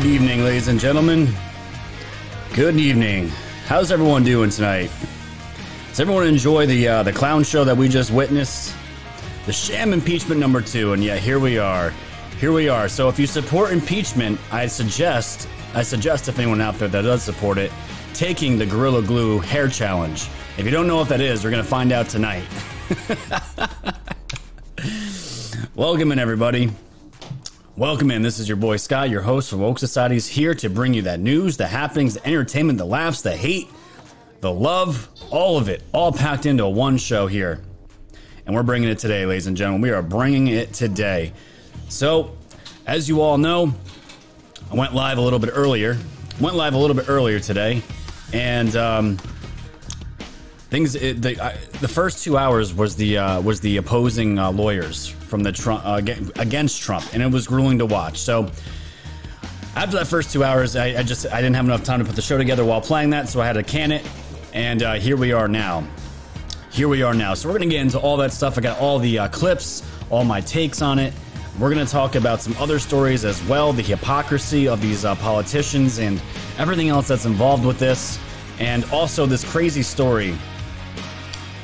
Good evening, ladies and gentlemen. Good evening. How's everyone doing tonight? Does everyone enjoy the uh, the clown show that we just witnessed? The sham impeachment number two, and yet here we are. Here we are. So if you support impeachment, I suggest I suggest if anyone out there that does support it, taking the Gorilla Glue hair challenge. If you don't know what that is, we're gonna find out tonight. Welcome in, everybody. Welcome in. This is your boy Scott, your host for Woke Societies, here to bring you that news, the happenings, the entertainment, the laughs, the hate, the love, all of it, all packed into one show here. And we're bringing it today, ladies and gentlemen. We are bringing it today. So, as you all know, I went live a little bit earlier. Went live a little bit earlier today, and um, things. It, the I, the first two hours was the uh, was the opposing uh, lawyers from the Trump uh, against Trump, and it was grueling to watch. So after that first two hours, I, I, just I didn't have enough time to put the show together while playing that, so I had to can it, and uh, here we are now. Here we are now. So we're gonna get into all that stuff. I got all the uh, clips, all my takes on it. We're to talk about some other stories as well, the hypocrisy of these uh, politicians and everything else that's involved with this, and also this crazy story,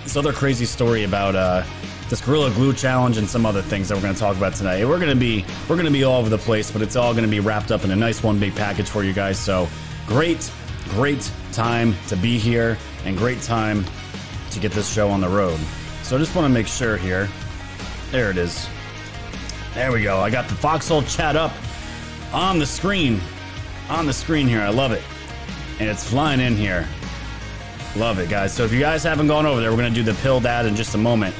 this other crazy story about uh, this Gorilla Glue challenge and some other things that we're going to talk about tonight. We're going to be we're going to be all over the place, but it's all going to be wrapped up in a nice one big package for you guys. So great, great time to be here and great time to get this show on the road. So I just want to make sure here. There it is. There we go. I got the Foxhole chat up on the screen. On the screen here. I love it. And it's flying in here. Love it, guys. So if you guys haven't gone over there, we're going to do the pill dad in just a moment.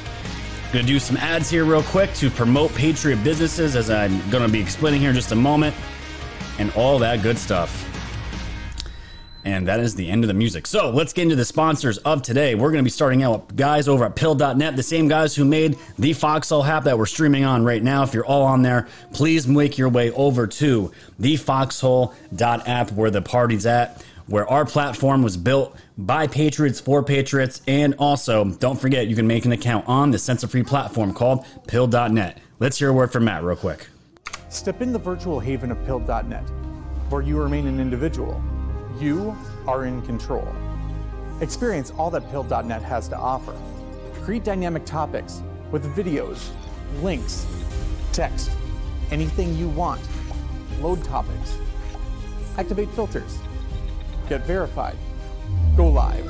Going to do some ads here real quick to promote Patriot businesses, as I'm going to be explaining here in just a moment, and all that good stuff. And that is the end of the music. So let's get into the sponsors of today. We're going to be starting out with guys over at pilled.net, the same guys who made the Foxhole app that we're streaming on right now. If you're all on there, please make your way over to the foxhole.app where the party's at, where our platform was built by Patriots for Patriots. And also, don't forget, you can make an account on the Sense of Free platform called pilled.net. Let's hear a word from Matt real quick. Step in the virtual haven of pilled.net, where you remain an individual you are in control. Experience all that Pilled.net has to offer. Create dynamic topics with videos, links, text, anything you want. Load topics. Activate filters. Get verified. Go live.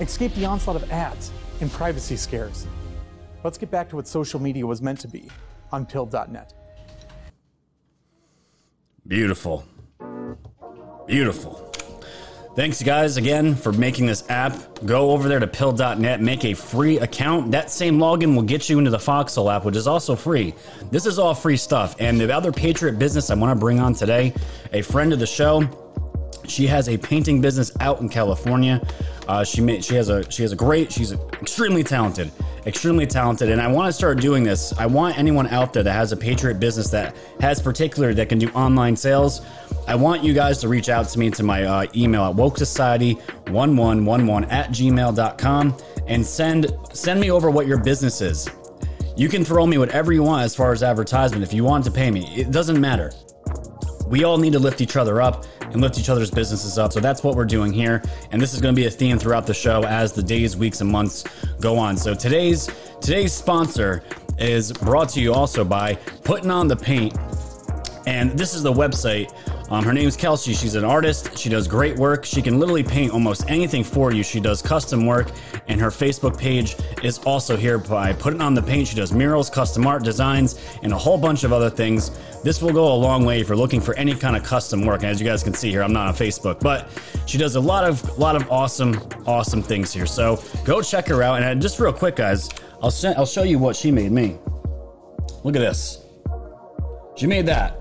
Escape the onslaught of ads and privacy scares. Let's get back to what social media was meant to be on Pilled.net. Beautiful. Beautiful. Thanks, guys, again for making this app. Go over there to pilled.net, make a free account. That same login will get you into the Foxhole app, which is also free. This is all free stuff. And the other Patriot business I want to bring on today, a friend of the show, she has a painting business out in California. Uh, she made, she has a she has a great she's extremely talented, extremely talented, and I want to start doing this. I want anyone out there that has a Patriot business that has particular that can do online sales. I want you guys to reach out to me to my uh, email at woke society 1111 at gmail.com and send send me over what your business is. You can throw me whatever you want as far as advertisement if you want to pay me. It doesn't matter. We all need to lift each other up and lift each other's businesses up. So that's what we're doing here. And this is going to be a theme throughout the show as the days, weeks, and months go on. So today's today's sponsor is brought to you also by Putting on the Paint. And this is the website um, her name is Kelsey. She's an artist. She does great work. She can literally paint almost anything for you. She does custom work, and her Facebook page is also here by putting on the paint. She does murals, custom art designs, and a whole bunch of other things. This will go a long way if you're looking for any kind of custom work. And as you guys can see here, I'm not on Facebook, but she does a lot of lot of awesome, awesome things here. So go check her out. And just real quick, guys, I'll sh- I'll show you what she made me. Look at this. She made that.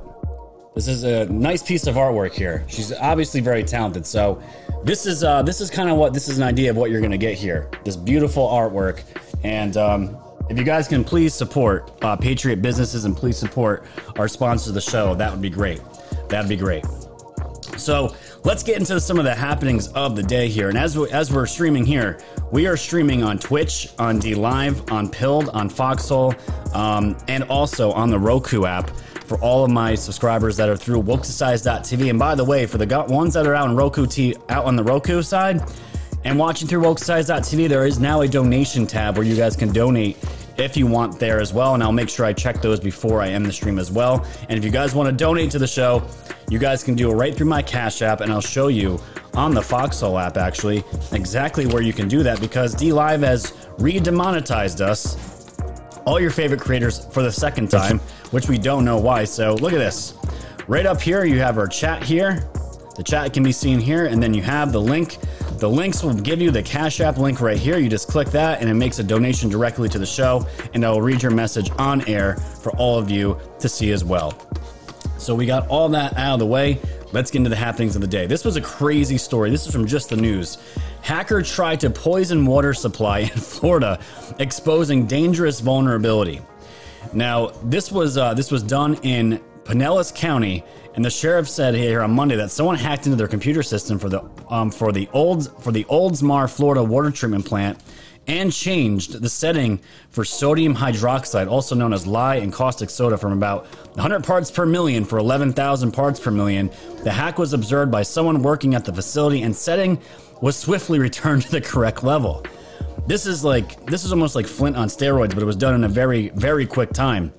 This is a nice piece of artwork here. She's obviously very talented. So this is uh, this is kind of what this is an idea of what you're gonna get here. This beautiful artwork, and um, if you guys can please support uh, Patriot businesses and please support our sponsors of the show, that would be great. That'd be great. So let's get into some of the happenings of the day here. And as we, as we're streaming here, we are streaming on Twitch, on DLive, on Pilled, on Foxhole, um, and also on the Roku app for all of my subscribers that are through wokesociety.tv. And by the way, for the ones that are out on Roku T, out on the Roku side and watching through wokesociety.tv, there is now a donation tab where you guys can donate if you want there as well. And I'll make sure I check those before I end the stream as well. And if you guys want to donate to the show, you guys can do it right through my Cash App, and I'll show you on the Foxhole app actually exactly where you can do that because DLive has re demonetized us. All your favorite creators for the second time, which we don't know why. So look at this. Right up here, you have our chat here. The chat can be seen here, and then you have the link the links will give you the Cash App link right here. You just click that and it makes a donation directly to the show, and I will read your message on air for all of you to see as well. So we got all that out of the way. Let's get into the happenings of the day. This was a crazy story. This is from just the news. Hacker tried to poison water supply in Florida, exposing dangerous vulnerability. Now, this was uh, this was done in Pinellas County, and the sheriff said here on Monday that someone hacked into their computer system for the um, for the old for the Oldsmar, Florida water treatment plant, and changed the setting for sodium hydroxide, also known as lye and caustic soda, from about 100 parts per million for 11,000 parts per million. The hack was observed by someone working at the facility, and setting was swiftly returned to the correct level. This is like this is almost like Flint on steroids, but it was done in a very very quick time.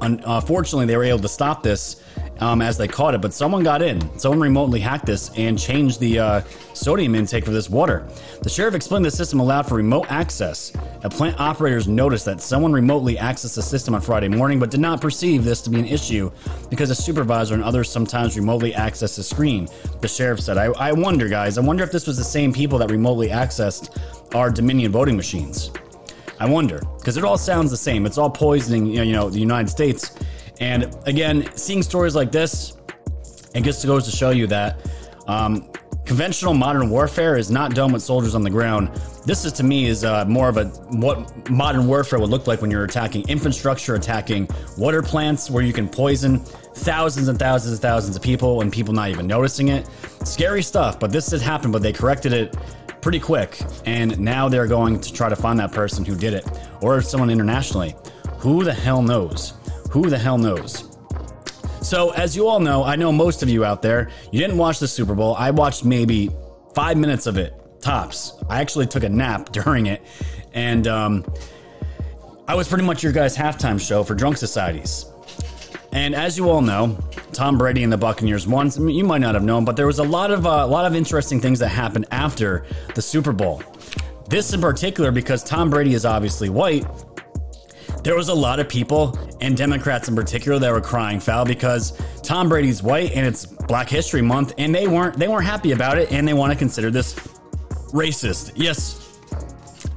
Unfortunately, uh, they were able to stop this um, as they caught it, but someone got in. Someone remotely hacked this and changed the uh, sodium intake for this water. The sheriff explained the system allowed for remote access. The plant operators noticed that someone remotely accessed the system on Friday morning, but did not perceive this to be an issue because a supervisor and others sometimes remotely access the screen. The sheriff said, I, I wonder, guys, I wonder if this was the same people that remotely accessed our Dominion voting machines. I wonder because it all sounds the same. It's all poisoning, you know, the United States. And again, seeing stories like this, it just goes to show you that um, conventional modern warfare is not done with soldiers on the ground. This is to me is uh, more of a what modern warfare would look like when you're attacking infrastructure, attacking water plants, where you can poison thousands and thousands and thousands of people and people not even noticing it. Scary stuff, but this did happen, but they corrected it pretty quick. And now they're going to try to find that person who did it or someone internationally. Who the hell knows? Who the hell knows? So, as you all know, I know most of you out there, you didn't watch the Super Bowl. I watched maybe five minutes of it, tops. I actually took a nap during it. And um, I was pretty much your guys' halftime show for Drunk Societies. And as you all know, Tom Brady and the Buccaneers won. You might not have known, but there was a lot of uh, a lot of interesting things that happened after the Super Bowl. This in particular because Tom Brady is obviously white. There was a lot of people and Democrats in particular that were crying foul because Tom Brady's white and it's Black History Month and they weren't they weren't happy about it and they want to consider this racist. Yes,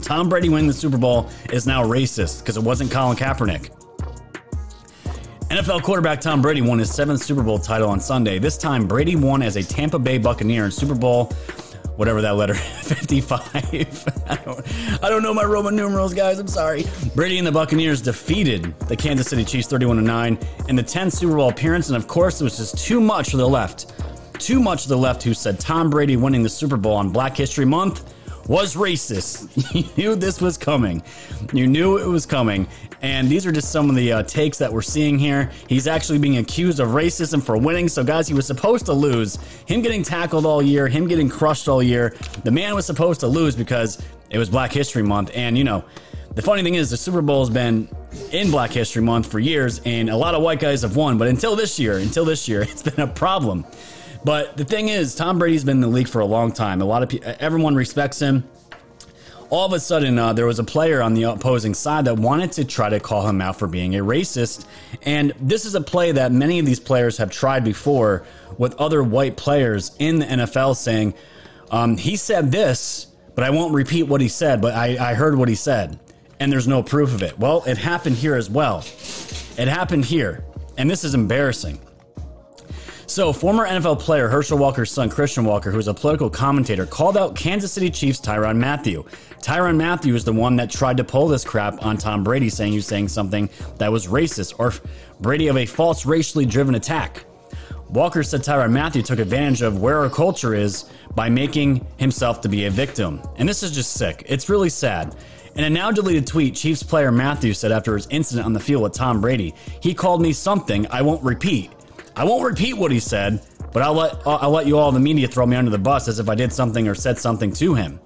Tom Brady winning the Super Bowl is now racist because it wasn't Colin Kaepernick. NFL quarterback Tom Brady won his seventh Super Bowl title on Sunday. This time, Brady won as a Tampa Bay Buccaneer in Super Bowl, whatever that letter, 55. I, don't, I don't know my Roman numerals, guys. I'm sorry. Brady and the Buccaneers defeated the Kansas City Chiefs 31-9 in the 10th Super Bowl appearance. And of course, it was just too much for the left. Too much of the left who said Tom Brady winning the Super Bowl on Black History Month was racist. you knew this was coming. You knew it was coming. And these are just some of the uh, takes that we're seeing here. He's actually being accused of racism for winning. So, guys, he was supposed to lose. Him getting tackled all year, him getting crushed all year. The man was supposed to lose because it was Black History Month. And, you know, the funny thing is, the Super Bowl has been in Black History Month for years, and a lot of white guys have won. But until this year, until this year, it's been a problem. But the thing is, Tom Brady's been in the league for a long time. A lot of people, everyone respects him. All of a sudden, uh, there was a player on the opposing side that wanted to try to call him out for being a racist. And this is a play that many of these players have tried before with other white players in the NFL saying, um, he said this, but I won't repeat what he said, but I, I heard what he said. And there's no proof of it. Well, it happened here as well. It happened here. And this is embarrassing. So, former NFL player Herschel Walker's son, Christian Walker, who is a political commentator, called out Kansas City Chiefs Tyrann Mathieu. Tyrann Mathieu is the one that tried to pull this crap on Tom Brady, saying he was saying something that was racist or Brady of a false racially driven attack. Walker said Tyrann Mathieu took advantage of where our culture is by making himself to be a victim. And this is just sick. It's really sad. In a now deleted tweet, Chiefs player Mathieu said after his incident on the field with Tom Brady, he called me something I won't repeat. I won't repeat what he said, but I'll let I'll let you all the media throw me under the bus as if I did something or said something to him.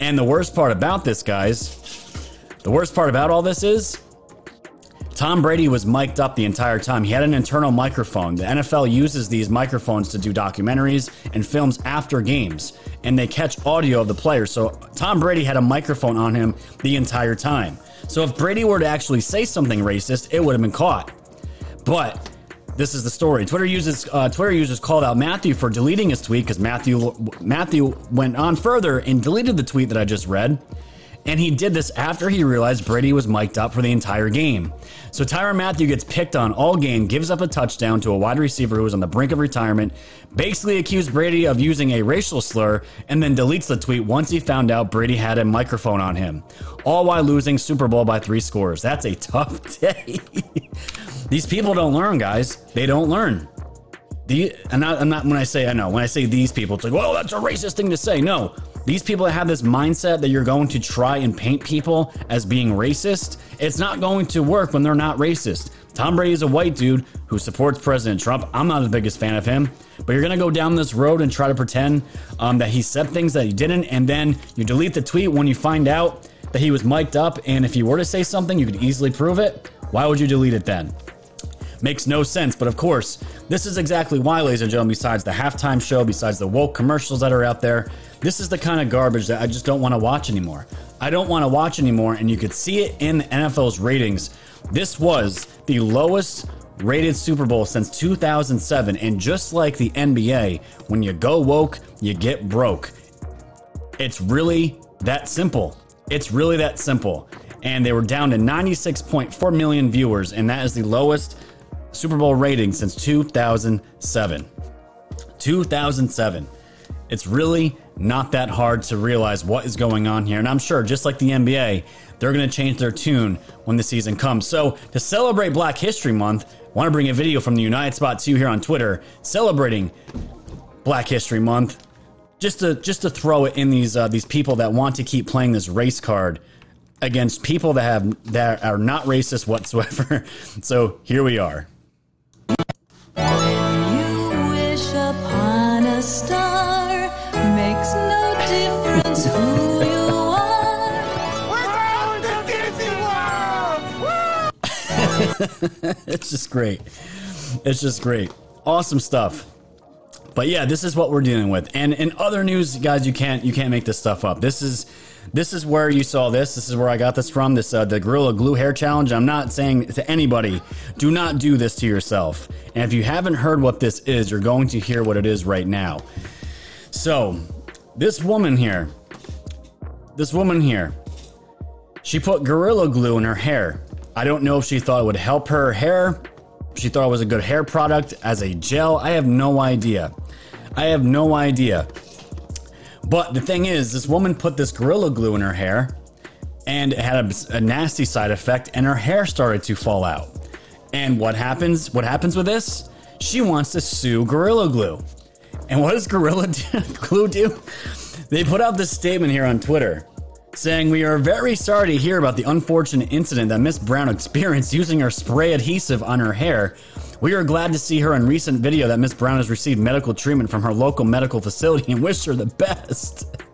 And the worst part about this, guys, the worst part about all this is Tom Brady was mic'd up the entire time. He had an internal microphone. The NFL uses these microphones to do documentaries and films after games, and they catch audio of the players. So Tom Brady had a microphone on him the entire time. So if Brady were to actually say something racist, it would have been caught. But this is the story. Twitter users uh, Twitter users called out Mathieu for deleting his tweet because Mathieu Mathieu went on further and deleted the tweet that I just read. And he did this after he realized Brady was mic'd up for the entire game. So Tyrann Mathieu gets picked on all game, gives up a touchdown to a wide receiver who was on the brink of retirement, basically accused Brady of using a racial slur, and then deletes the tweet once he found out Brady had a microphone on him. All while losing Super Bowl by three scores. That's a tough day. These people don't learn, guys. They don't learn. The, I'm not, I'm not when I say I know when I say these people, it's like, well, that's a racist thing to say. No, these people that have this mindset that you're going to try and paint people as being racist, it's not going to work when they're not racist. Tom Brady is a white dude who supports President Trump. I'm not the biggest fan of him, but you're going to go down this road and try to pretend um, that he said things that he didn't, and then you delete the tweet when you find out that he was mic'd up. And if you were to say something, you could easily prove it. Why would you delete it then? Makes no sense. But of course, this is exactly why, ladies and gentlemen, besides the halftime show, besides the woke commercials that are out there, this is the kind of garbage that I just don't want to watch anymore. I don't want to watch anymore, and you could see it in the NFL's ratings. This was the lowest rated Super Bowl since 2007, and just like the NBA, when you go woke, you get broke. It's really that simple. It's really that simple. And they were down to 96.4 million viewers, and that is the lowest Super Bowl rating since 2007. 2007. It's really not that hard to realize what is going on here. And I'm sure, just like the NBA, they're going to change their tune when the season comes. So, to celebrate Black History Month, I want to bring a video from the United Spot 2 here on Twitter celebrating Black History Month. Just to just to throw it in these uh, these people that want to keep playing this race card against people that have that are not racist whatsoever. so here we are. it's just great. It's just great. Awesome stuff. But yeah, this is what we're dealing with. And in other news, guys, you can't you can't make this stuff up. This is this is where you saw this. This is where I got this from. This uh, the Gorilla Glue Hair Challenge. I'm not saying to anybody, do not do this to yourself. And if you haven't heard what this is, you're going to hear what it is right now. So, this woman here, this woman here, she put Gorilla Glue in her hair. I don't know if she thought it would help her hair. She thought it was a good hair product as a gel. I have no idea. I have no idea. But the thing is, this woman put this Gorilla Glue in her hair and it had a, a nasty side effect, and her hair started to fall out. And what happens? What happens with this? She wants to sue Gorilla Glue. And what does Gorilla Glue do? They put out this statement here on Twitter saying, We are very sorry to hear about the unfortunate incident that Miss Brown experienced using her spray adhesive on her hair. We are glad to see her in recent video that Miss Brown has received medical treatment from her local medical facility and wish her the best.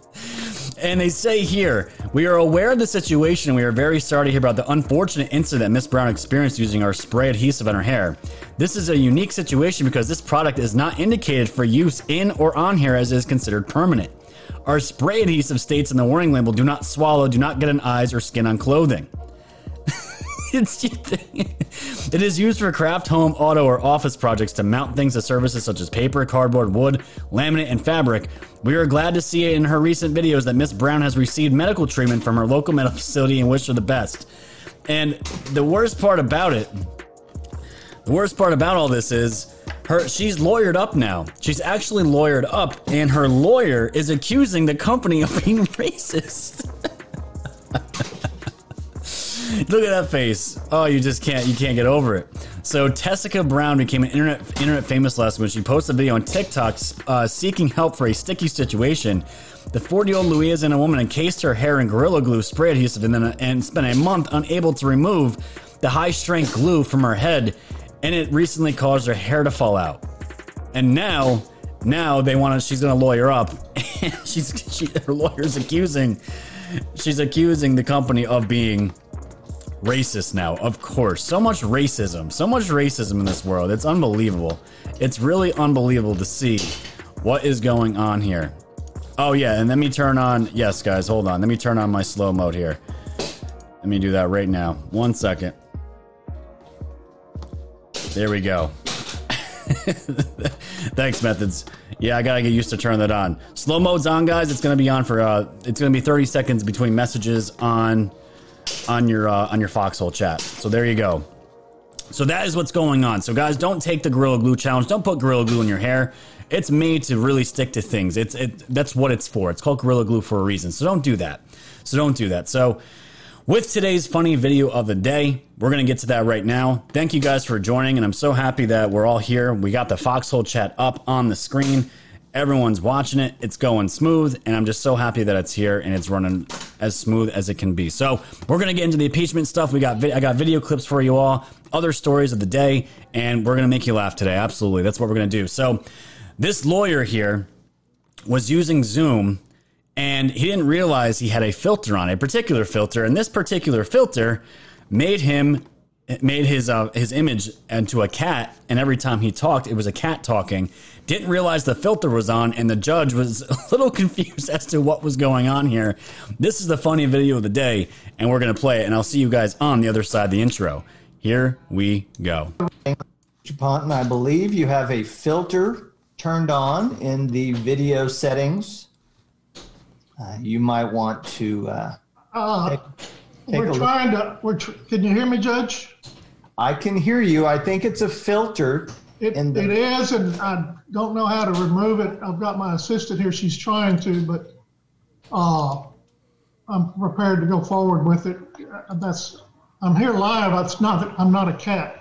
And they say here, we are aware of the situation we are very sorry to hear about the unfortunate incident Miss Brown experienced using our spray adhesive on her hair. This is a unique situation because this product is not indicated for use in or on hair as it is considered permanent. Our spray adhesive states in the warning label do not swallow, do not get in eyes or skin on clothing. it's it is used for craft, home, auto, or office projects to mount things to surfaces such as paper, cardboard, wood, laminate, and fabric. We are glad to see in her recent videos that Miss Brown has received medical treatment from her local medical facility and wish her the best. And the worst part about it, the worst part about all this is her she's lawyered up now. She's actually lawyered up, and her lawyer is accusing the company of being racist. Look at that face. Oh, you just can't you can't get over it. So Tessica Brown became an internet internet famous last when she posted a video on TikTok uh, seeking help for a sticky situation The 40 year old Louisiana woman encased her hair in Gorilla Glue spray adhesive and, then, and spent a month unable to remove the high strength glue from her head, and it recently caused her hair to fall out. And now, now they want to. She's going to lawyer up. she's she, her lawyer's accusing. She's accusing the company of being racist now. Of course, so much racism, so much racism in this world. It's unbelievable. It's really unbelievable to see what is going on here. Oh yeah, and let me turn on. Yes, guys, hold on. Let me turn on my slow mode here. Let me do that right now. One second. There we go. Thanks, methods. Yeah, I gotta get used to turning that on. Slow mode's on, guys. It's gonna be on for uh, it's gonna be 30 seconds between messages on on your uh, on your foxhole chat. So there you go. So that is what's going on. So guys, don't take the Gorilla Glue challenge. Don't put Gorilla Glue in your hair. It's made to really stick to things. It's it that's what it's for. It's called Gorilla Glue for a reason. So don't do that. So don't do that. So with today's funny video of the day, we're going to get to that right now. Thank you guys for joining, and I'm so happy that we're all here. We got the Foxhole chat up on the screen. Everyone's watching it. It's going smooth, and I'm just so happy that it's here and it's running as smooth as it can be. So we're to get into the impeachment stuff. We got vi- I got video clips for you all, other stories of the day, and we're to make you laugh today. Absolutely, that's what we're to do. So this lawyer here was using Zoom and he didn't realize he had a filter on a particular filter, and this particular filter made him made his uh, his image into a cat, and every time he talked, it was a cat talking. Didn't realize the filter was on, and the judge was a little confused as to what was going on here. This is the funny video of the day, and we're gonna play it, and I'll see you guys on the other side of the intro. Here we go. I believe you have a filter turned on in the video settings. Uh, you might want to. Uh, Uh, take, take We're look. trying to, we're, tr- can you hear me, Judge? I can hear you. I think it's a filter. It, in the- it is, and I don't know how to remove it. I've got my assistant here, she's trying to, but, uh, I'm prepared to go forward with it. Uh, That's, I'm here live, it's not, I'm not a cat.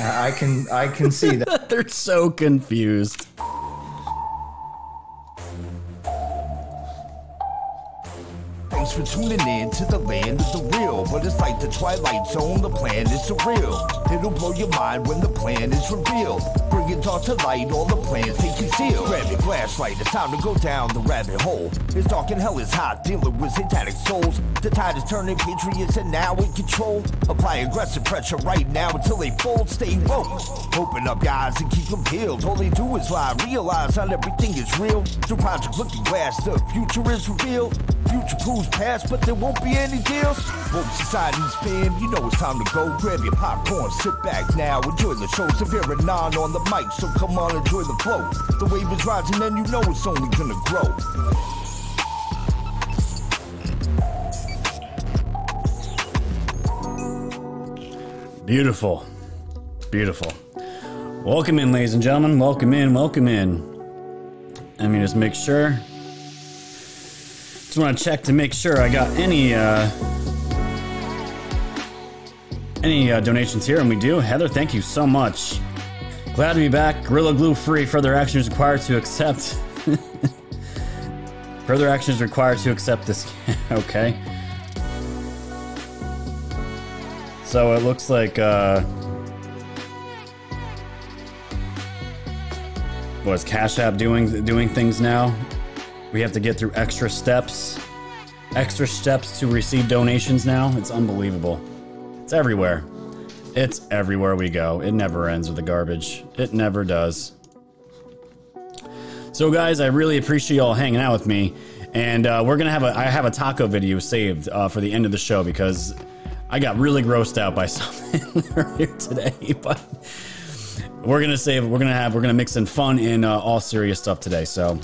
I can. I can see that. They're so confused. Thanks for tuning in to the land of the real. But it's like the Twilight Zone, the plan is surreal. It'll blow your mind when the plan is revealed. Bring it all to light, all the plans they conceal. Grab your flashlight, it's time to go down the rabbit hole. It's dark and hell is hot, dealing with satanic souls. The tide is turning, patriots are now in control. Apply aggressive pressure right now until they fold, stay woke. Open up your eyes and keep them peeled. All they do is lie, realize not everything is real. Through Project Looking Glass, the future is revealed. Future proves past, but there won't be any deals. Woke society's fam, you know it's time to go. Grab your popcorn, sit back now, enjoy the show. Severe and non on the mic, so come on, enjoy the flow. The wave is rising, and you know it's only gonna grow. Beautiful. Beautiful. Welcome in, ladies and gentlemen. Welcome in. Welcome in. Let me just make sure. Just want to check to make sure I got any uh, any uh, donations here, and we do. Heather, thank you so much. Glad to be back. Gorilla Glue free. Further action is required to accept. Further action is required to accept this. okay. So it looks like uh was Cash App doing doing things now? We have to get through extra steps. Extra steps to receive donations now. It's unbelievable. It's everywhere. It's everywhere we go. It never ends with the garbage. It never does. So, guys, I really appreciate y'all hanging out with me, and uh, we're gonna have a I have a taco video saved uh, for the end of the show because I got really grossed out by something earlier today, but we're gonna save. We're gonna have. We're gonna mix in fun and uh, all serious stuff today. So,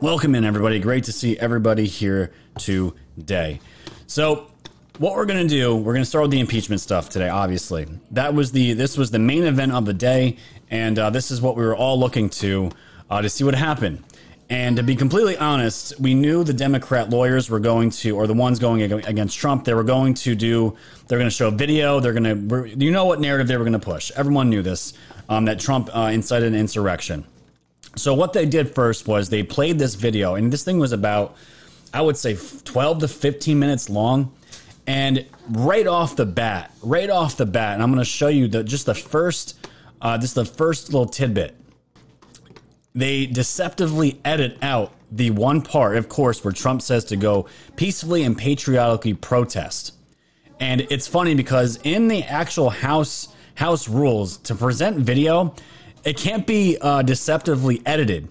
welcome in everybody. Great to see everybody here today. So, what we're gonna do, we're gonna start with the impeachment stuff today. Obviously, that was the this was the main event of the day, and uh, this is what we were all looking to uh, to see what happened. And to be completely honest, we knew the Democrat lawyers were going to, or the ones going against Trump, they were going to do, they're going to show a video. They're going to, you know what narrative they were going to push. Everyone knew this, um, that Trump uh, incited an insurrection. So what they did first was they played this video, and this thing was about, I would say, 12 to 15 minutes long. And right off the bat, right off the bat, and I'm going to show you the just the first, uh, just the first little tidbit. They deceptively edit out the one part, of course, where Trump says to go peacefully and patriotically protest. And it's funny because in the actual House House rules to present video, it can't be uh, deceptively edited.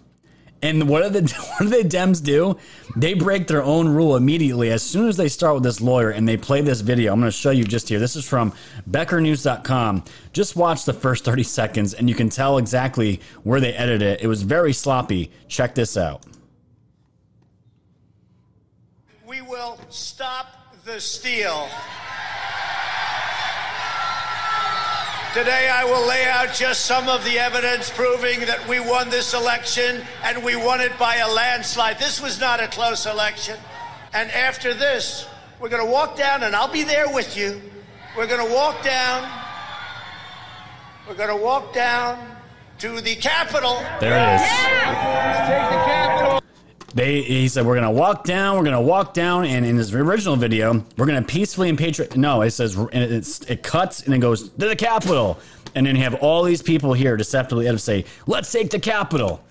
And what do the what do the Dems do? They break their own rule immediately as soon as they start with this lawyer and they play this video. I'm going to show you just here. This is from BeckerNews.com. Just watch the first 30 seconds and you can tell exactly where they edited it. It was very sloppy. Check this out. We will stop the steal. Today, I will lay out just some of the evidence proving that we won this election and we won it by a landslide. This was not a close election. And after this, we're going to walk down, and I'll be there with you. We're going to walk down. We're going to walk down to the Capitol. There it is. They, he said, we're to walk down, we're to walk down. And in his original video, we're to peacefully and patriot. No, it says, and it cuts and it goes to the Capitol. And then you have all these people here deceptively to say, let's take the Capitol.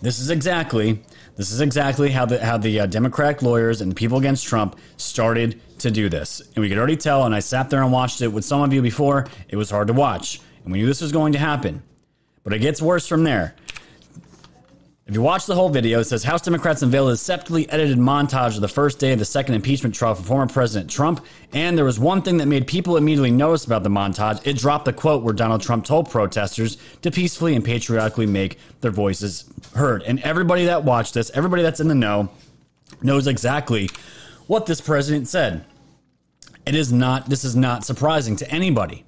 This is exactly, this is exactly how the, how the uh, Democratic lawyers and the people against Trump started to do this. And we could already tell, and I sat there and watched it with some of you before, it was hard to watch. And we knew this was going to happen. But it gets worse from there. If you watch the whole video, it says House Democrats unveiled a deceptively edited montage of the first day of the second impeachment trial for former President Trump. And there was one thing that made people immediately notice about the montage. It dropped the quote where Donald Trump told protesters to peacefully and patriotically make their voices heard. And everybody that watched this, everybody that's in the know, knows exactly what this president said. It is not, this is not surprising to anybody.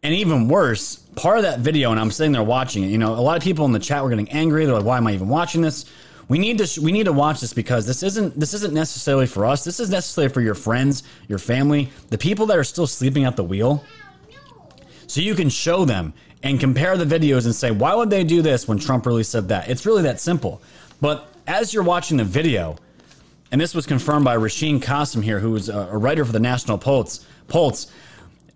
And even worse, part of that video, and I'm sitting there watching it. You know, a lot of people in the chat were getting angry. They're like, "Why am I even watching this?" We need to we need to watch this because this isn't this isn't necessarily for us. This is necessarily for your friends, your family, the people that are still sleeping at the wheel. So you can show them and compare the videos and say, "Why would they do this when Trump really said that?" It's really that simple. But as you're watching the video, and this was confirmed by Raheem Kassam here, who is a writer for the National Pulse. Pulse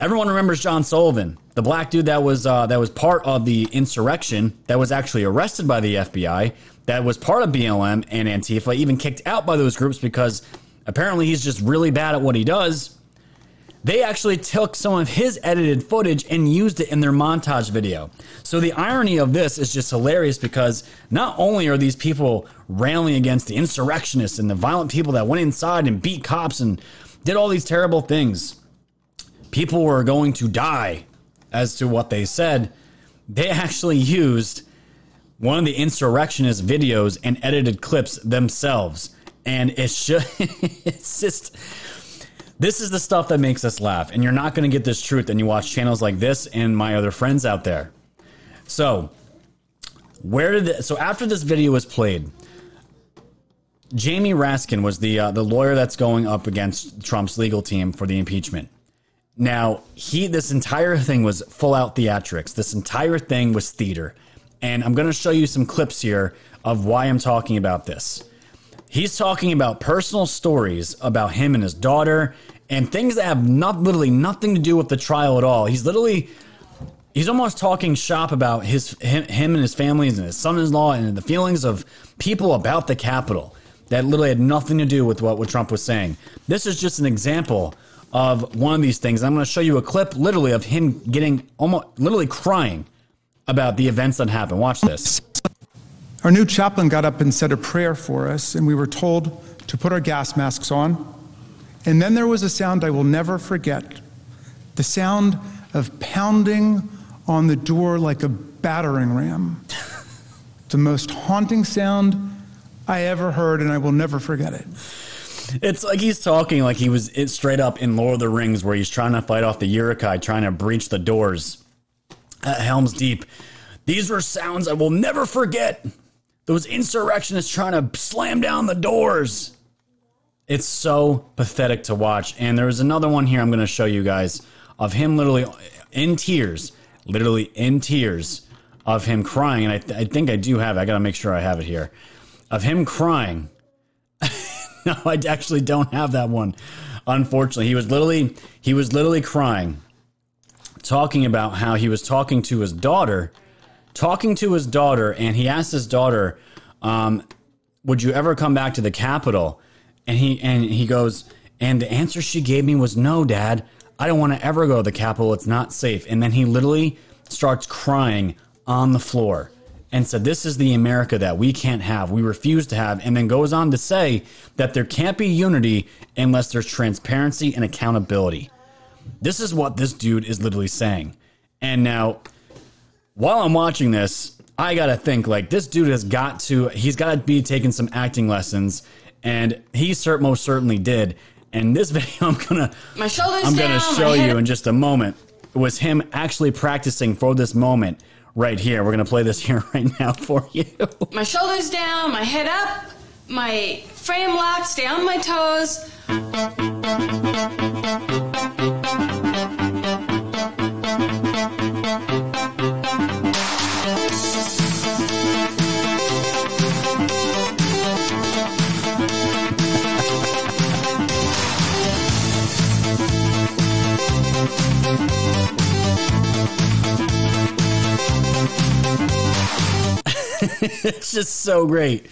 Everyone remembers John Sullivan, the black dude that was uh, that was part of the insurrection, that was actually arrested by the FBI, that was part of BLM and Antifa, even kicked out by those groups because apparently he's just really bad at what he does. They actually took some of his edited footage and used it in their montage video. So the irony of this is just hilarious because not only are these people railing against the insurrectionists and the violent people that went inside and beat cops and did all these terrible things people were going to die as to what they said, they actually used one of the insurrectionist videos and edited clips themselves. And it's just, it's just, this is the stuff that makes us laugh. And you're not going to get this truth and you watch channels like this and my other friends out there. So, where did it, so after this video was played, Jamie Raskin was the uh, the lawyer that's going up against Trump's legal team for the impeachment. Now, he this entire thing was full out theatrics. This entire thing was theater. And I'm going to show you some clips here of why I'm talking about this. He's talking about personal stories about him and his daughter and things that have not literally nothing to do with the trial at all. He's literally he's almost talking shop about his him, him and his family and his son-in-law and the feelings of people about the Capitol that literally had nothing to do with what, what Trump was saying. This is just an example of one of these things. I'm going to show you a clip literally of him getting almost literally crying about the events that happened. Watch this. Our new chaplain got up and said a prayer for us, and we were told to put our gas masks on. And then there was a sound I will never forget the sound of pounding on the door like a battering ram. the most haunting sound I ever heard, and I will never forget it. It's like he's talking like he was straight up in Lord of the Rings, where he's trying to fight off the Uruk-hai, trying to breach the doors at Helm's Deep. These were sounds I will never forget. Those insurrectionists trying to slam down the doors. It's so pathetic to watch. And there was another one here I'm going to show you guys of him literally in tears, literally in tears, of him crying, and I, th- I think I do have. It. I got to make sure I have it here. Of him crying. no, I actually don't have that one. Unfortunately, he was literally he was literally crying, talking about how he was talking to his daughter, talking to his daughter, and he asked his daughter, um, "Would you ever come back to the Capitol?" And he and he goes, and the answer she gave me was, "No, Dad. I don't want to ever go to the Capitol. It's not safe." And then he literally starts crying on the floor and said, This is the America that we can't have, we refuse to have, and then goes on to say that there can't be unity unless there's transparency and accountability. This is what this dude is literally saying. And now, while I'm watching this, I gotta think like this dude has got to, he's gotta be taking some acting lessons, and he cert- most certainly did. And this video, I'm gonna, My shoulders I'm gonna down, show you in just a moment. Was him actually practicing for this moment right here? We're gonna play this here right now for you. My shoulders down, my head up, my frame locked, stay on my toes. it's just so great.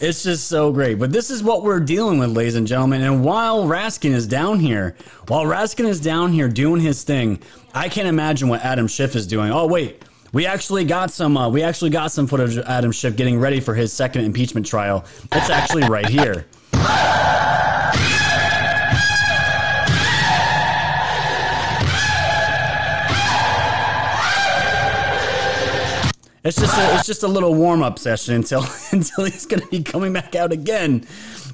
It's just so great. But this is what we're dealing with, ladies and gentlemen. And while Raskin is down here, while Raskin is down here doing his thing, I can't imagine what Adam Schiff is doing. Oh wait, we actually got some. Uh, we actually got some footage of Adam Schiff getting ready for his second impeachment trial. It's actually right here. It's just a, it's just a little warm up session until until he's going to be coming back out again,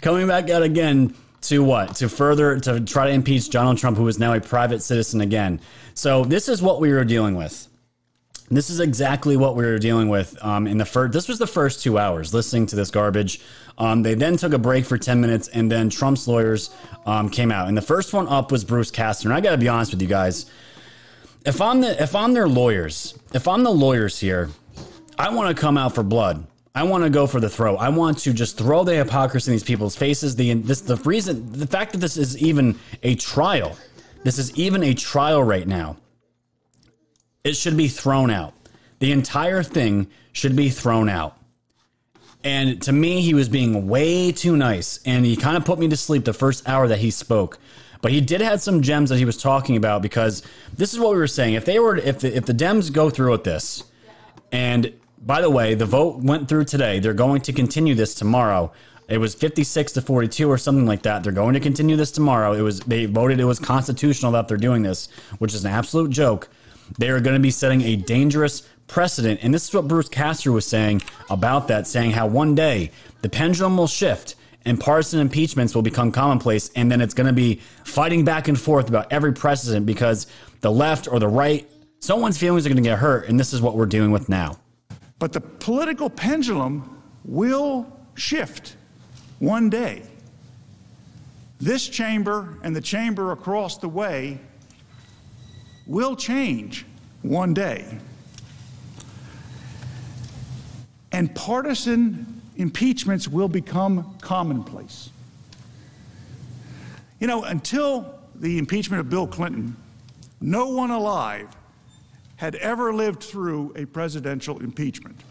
coming back out again to what to further to try to impeach Donald Trump, who is now a private citizen again. So this is what we were dealing with. This is exactly what we were dealing with um, in the first. This was the first two hours listening to this garbage. Um, they then took a break for ten minutes, and then Trump's lawyers um, came out. And the first one up was Bruce Castor. And I got to be honest with you guys, if I'm the if I'm their lawyers, if I'm the lawyers here, I want to come out for blood. I want to go for the throw. I want to just throw the hypocrisy in these people's faces. The this the reason the fact that this is even a trial. This is even a trial right now. It should be thrown out. The entire thing should be thrown out. And to me, he was being way too nice, and he kind of put me to sleep the first hour that he spoke. But he did have some gems that he was talking about because this is what we were saying. If they were, if the, if the Dems go through with this, and by the way, the vote went through today. They're going to continue this tomorrow. It was 56 to 42 or something like that. They're going to continue this tomorrow. It was they voted it was constitutional that they're doing this, which is an absolute joke. They are going to be setting a dangerous precedent. And this is what Bruce Castor was saying about that, saying how one day the pendulum will shift and partisan impeachments will become commonplace. And then it's going to be fighting back and forth about every precedent because the left or the right, someone's feelings are going to get hurt. And this is what we're dealing with now. But the political pendulum will shift one day. This chamber and the chamber across the way will change one day. And partisan impeachments will become commonplace. You know, until the impeachment of Bill Clinton, no one alive had ever lived through a presidential impeachment.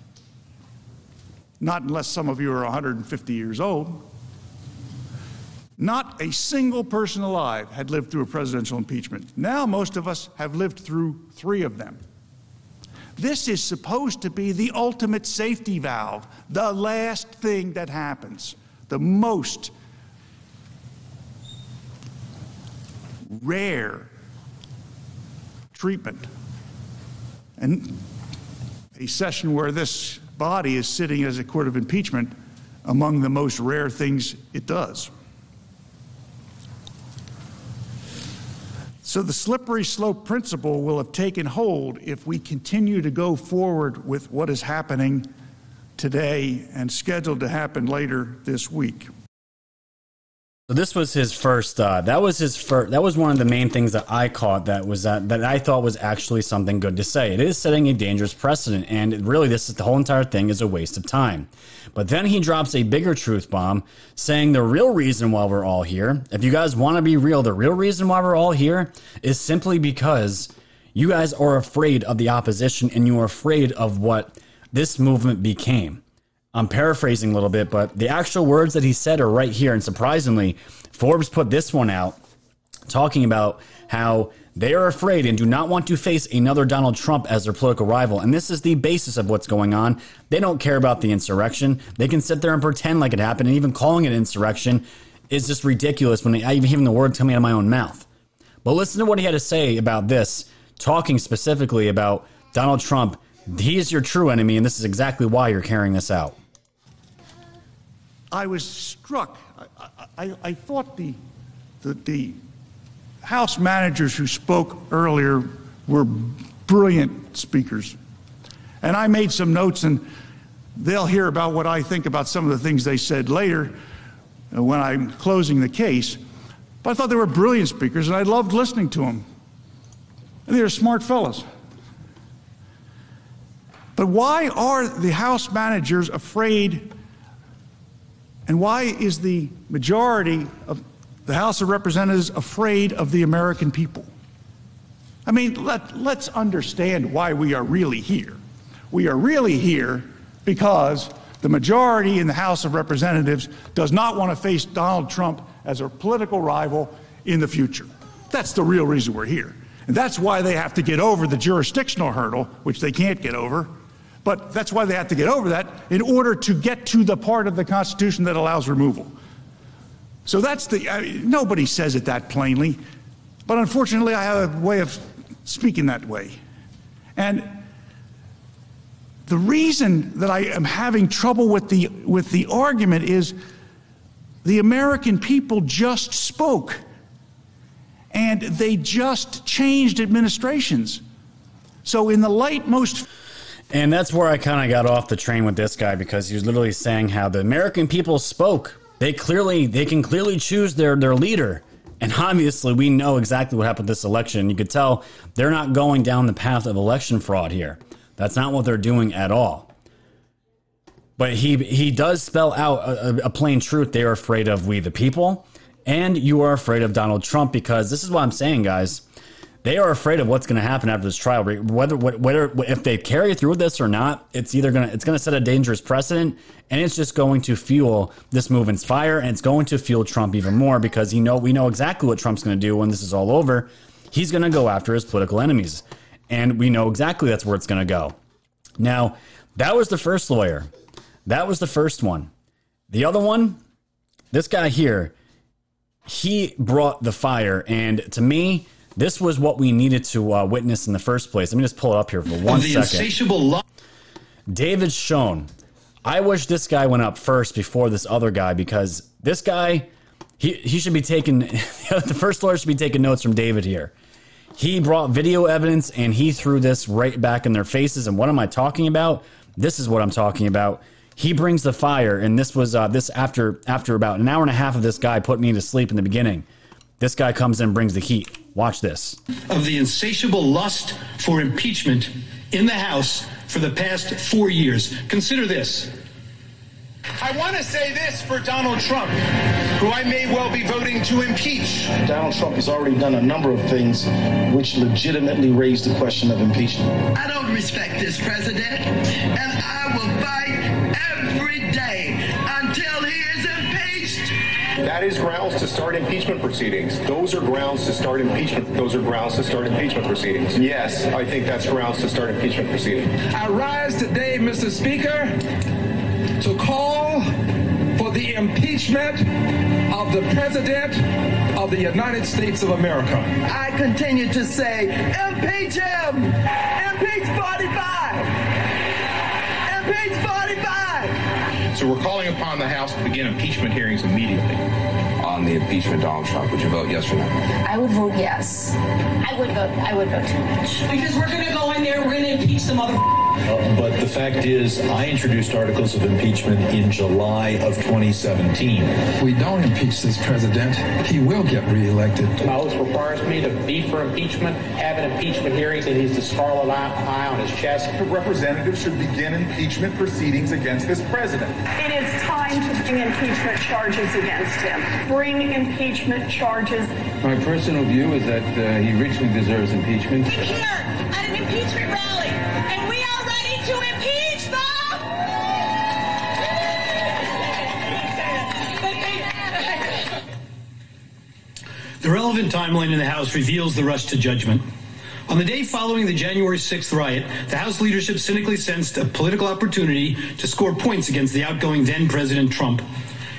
Not unless some of you are 150 years old. Not a single person alive had lived through a presidential impeachment. Now, most of us have lived through three of them. This is supposed to be the ultimate safety valve, the last thing that happens, the most rare treatment. And a session where this body is sitting as a court of impeachment among the most rare things it does. So the slippery slope principle will have taken hold if we continue to go forward with what is happening today and scheduled to happen later this week. So this was his first. Uh, that was his first. That was one of the main things that I caught. That was that that I thought was actually something good to say. It is setting a dangerous precedent, and really, this is the whole entire thing is a waste of time. But then he drops a bigger truth bomb, saying the real reason why we're all here. If you guys want to be real, the real reason why we're all here is simply because you guys are afraid of the opposition, and you are afraid of what this movement became. I'm paraphrasing a little bit, but the actual words that he said are right here. And surprisingly, Forbes put this one out talking about how they are afraid and do not want to face another Donald Trump as their political rival. And this is the basis of what's going on. They don't care about the insurrection. They can sit there and pretend like it happened, and even calling it insurrection is just ridiculous when I even hearing the words coming out of my own mouth. But listen to what he had to say about this, talking specifically about Donald Trump. He is your true enemy, and this is exactly why you're carrying this out. I was struck. I, I, I thought the, the, the House managers who spoke earlier were brilliant speakers. And I made some notes, and they'll hear about what I think about some of the things they said later uh, when I'm closing the case. But I thought they were brilliant speakers, and I loved listening to them. And they were smart fellows. But why are the House managers afraid and why is the majority of the House of Representatives afraid of the American people? I mean, let, let's understand why we are really here. We are really here because the majority in the House of Representatives does not want to face Donald Trump as a political rival in the future. That's the real reason we're here. And that's why they have to get over the jurisdictional hurdle, which they can't get over, but that's why they have to get over that in order to get to the part of the Constitution that allows removal. So that's the, I mean, nobody says it that plainly, but unfortunately, I have a way of speaking that way. And the reason that I am having trouble with the, with the argument is the American people just spoke and they just changed administrations. So, in the light most and that's where I kind of got off the train with this guy because he was literally saying how the American people spoke. They clearly they can clearly choose their their leader. And obviously we know exactly what happened this election. You could tell they're not going down the path of election fraud here. That's not what they're doing at all. But he he does spell out a, a plain truth. They are afraid of we the people, and you are afraid of Donald Trump because this is what I'm saying, guys they are afraid of what's going to happen after this trial. Whether whether if they carry through this or not, it's either going to it's going to set a dangerous precedent, and it's just going to fuel this movement's fire, and it's going to fuel Trump even more because he know we know exactly what Trump's going to do when this is all over. He's going to go after his political enemies, and we know exactly that's where it's going to go. Now, that was the first lawyer. That was the first one. The other one, this guy here, he brought the fire, and to me this was what we needed to uh, witness in the first place. Let me just pull it up here for one second. Lo- David Schoen. I wish this guy went up first before this other guy because this guy, he, he should be taking, the first lawyer should be taking notes from David here. He brought video evidence and he threw this right back in their faces. And what am I talking about? This is what I'm talking about. He brings the fire, and this was uh, this after after about an hour and a half of this guy put me to sleep in the beginning. This guy comes in and brings the heat. Watch this. Of the insatiable lust for impeachment in the House for the past four years. Consider this. I want to say this for Donald Trump, who I may well be voting to impeach. Donald Trump has already done a number of things which legitimately raise the question of impeachment. I don't respect this president, and I That is grounds to start impeachment proceedings. Those are grounds to start impeachment. Those are grounds to start impeachment proceedings. Yes, I think that's grounds to start impeachment proceedings. I rise today, Mr. Speaker, to call for the impeachment of the President of the United States of America. I continue to say, impeach him! Impeach 45! Impeach 45! So we're calling upon the House to begin impeachment hearings immediately. On the impeachment Donald Trump, would you vote yes or no? I would vote yes. I would vote. I would vote too much. Because we're going to go in there, we're going to impeach the mother Uh, but the fact is, I introduced articles of impeachment in July of 2017. If we don't impeach this president, he will get reelected. My oath requires me to be for impeachment, have an impeachment hearing and he's the scarlet eye eye on his chest. The Representatives should begin impeachment proceedings against this president. It is time to bring impeachment charges against him. Bring impeachment charges. My personal view is that uh, he richly deserves impeachment. We're here at an impeachment rally, and we are ready to impeach them. The relevant timeline in the House reveals the rush to judgment. On the day following the January 6th riot, the House leadership cynically sensed a political opportunity to score points against the outgoing then President Trump.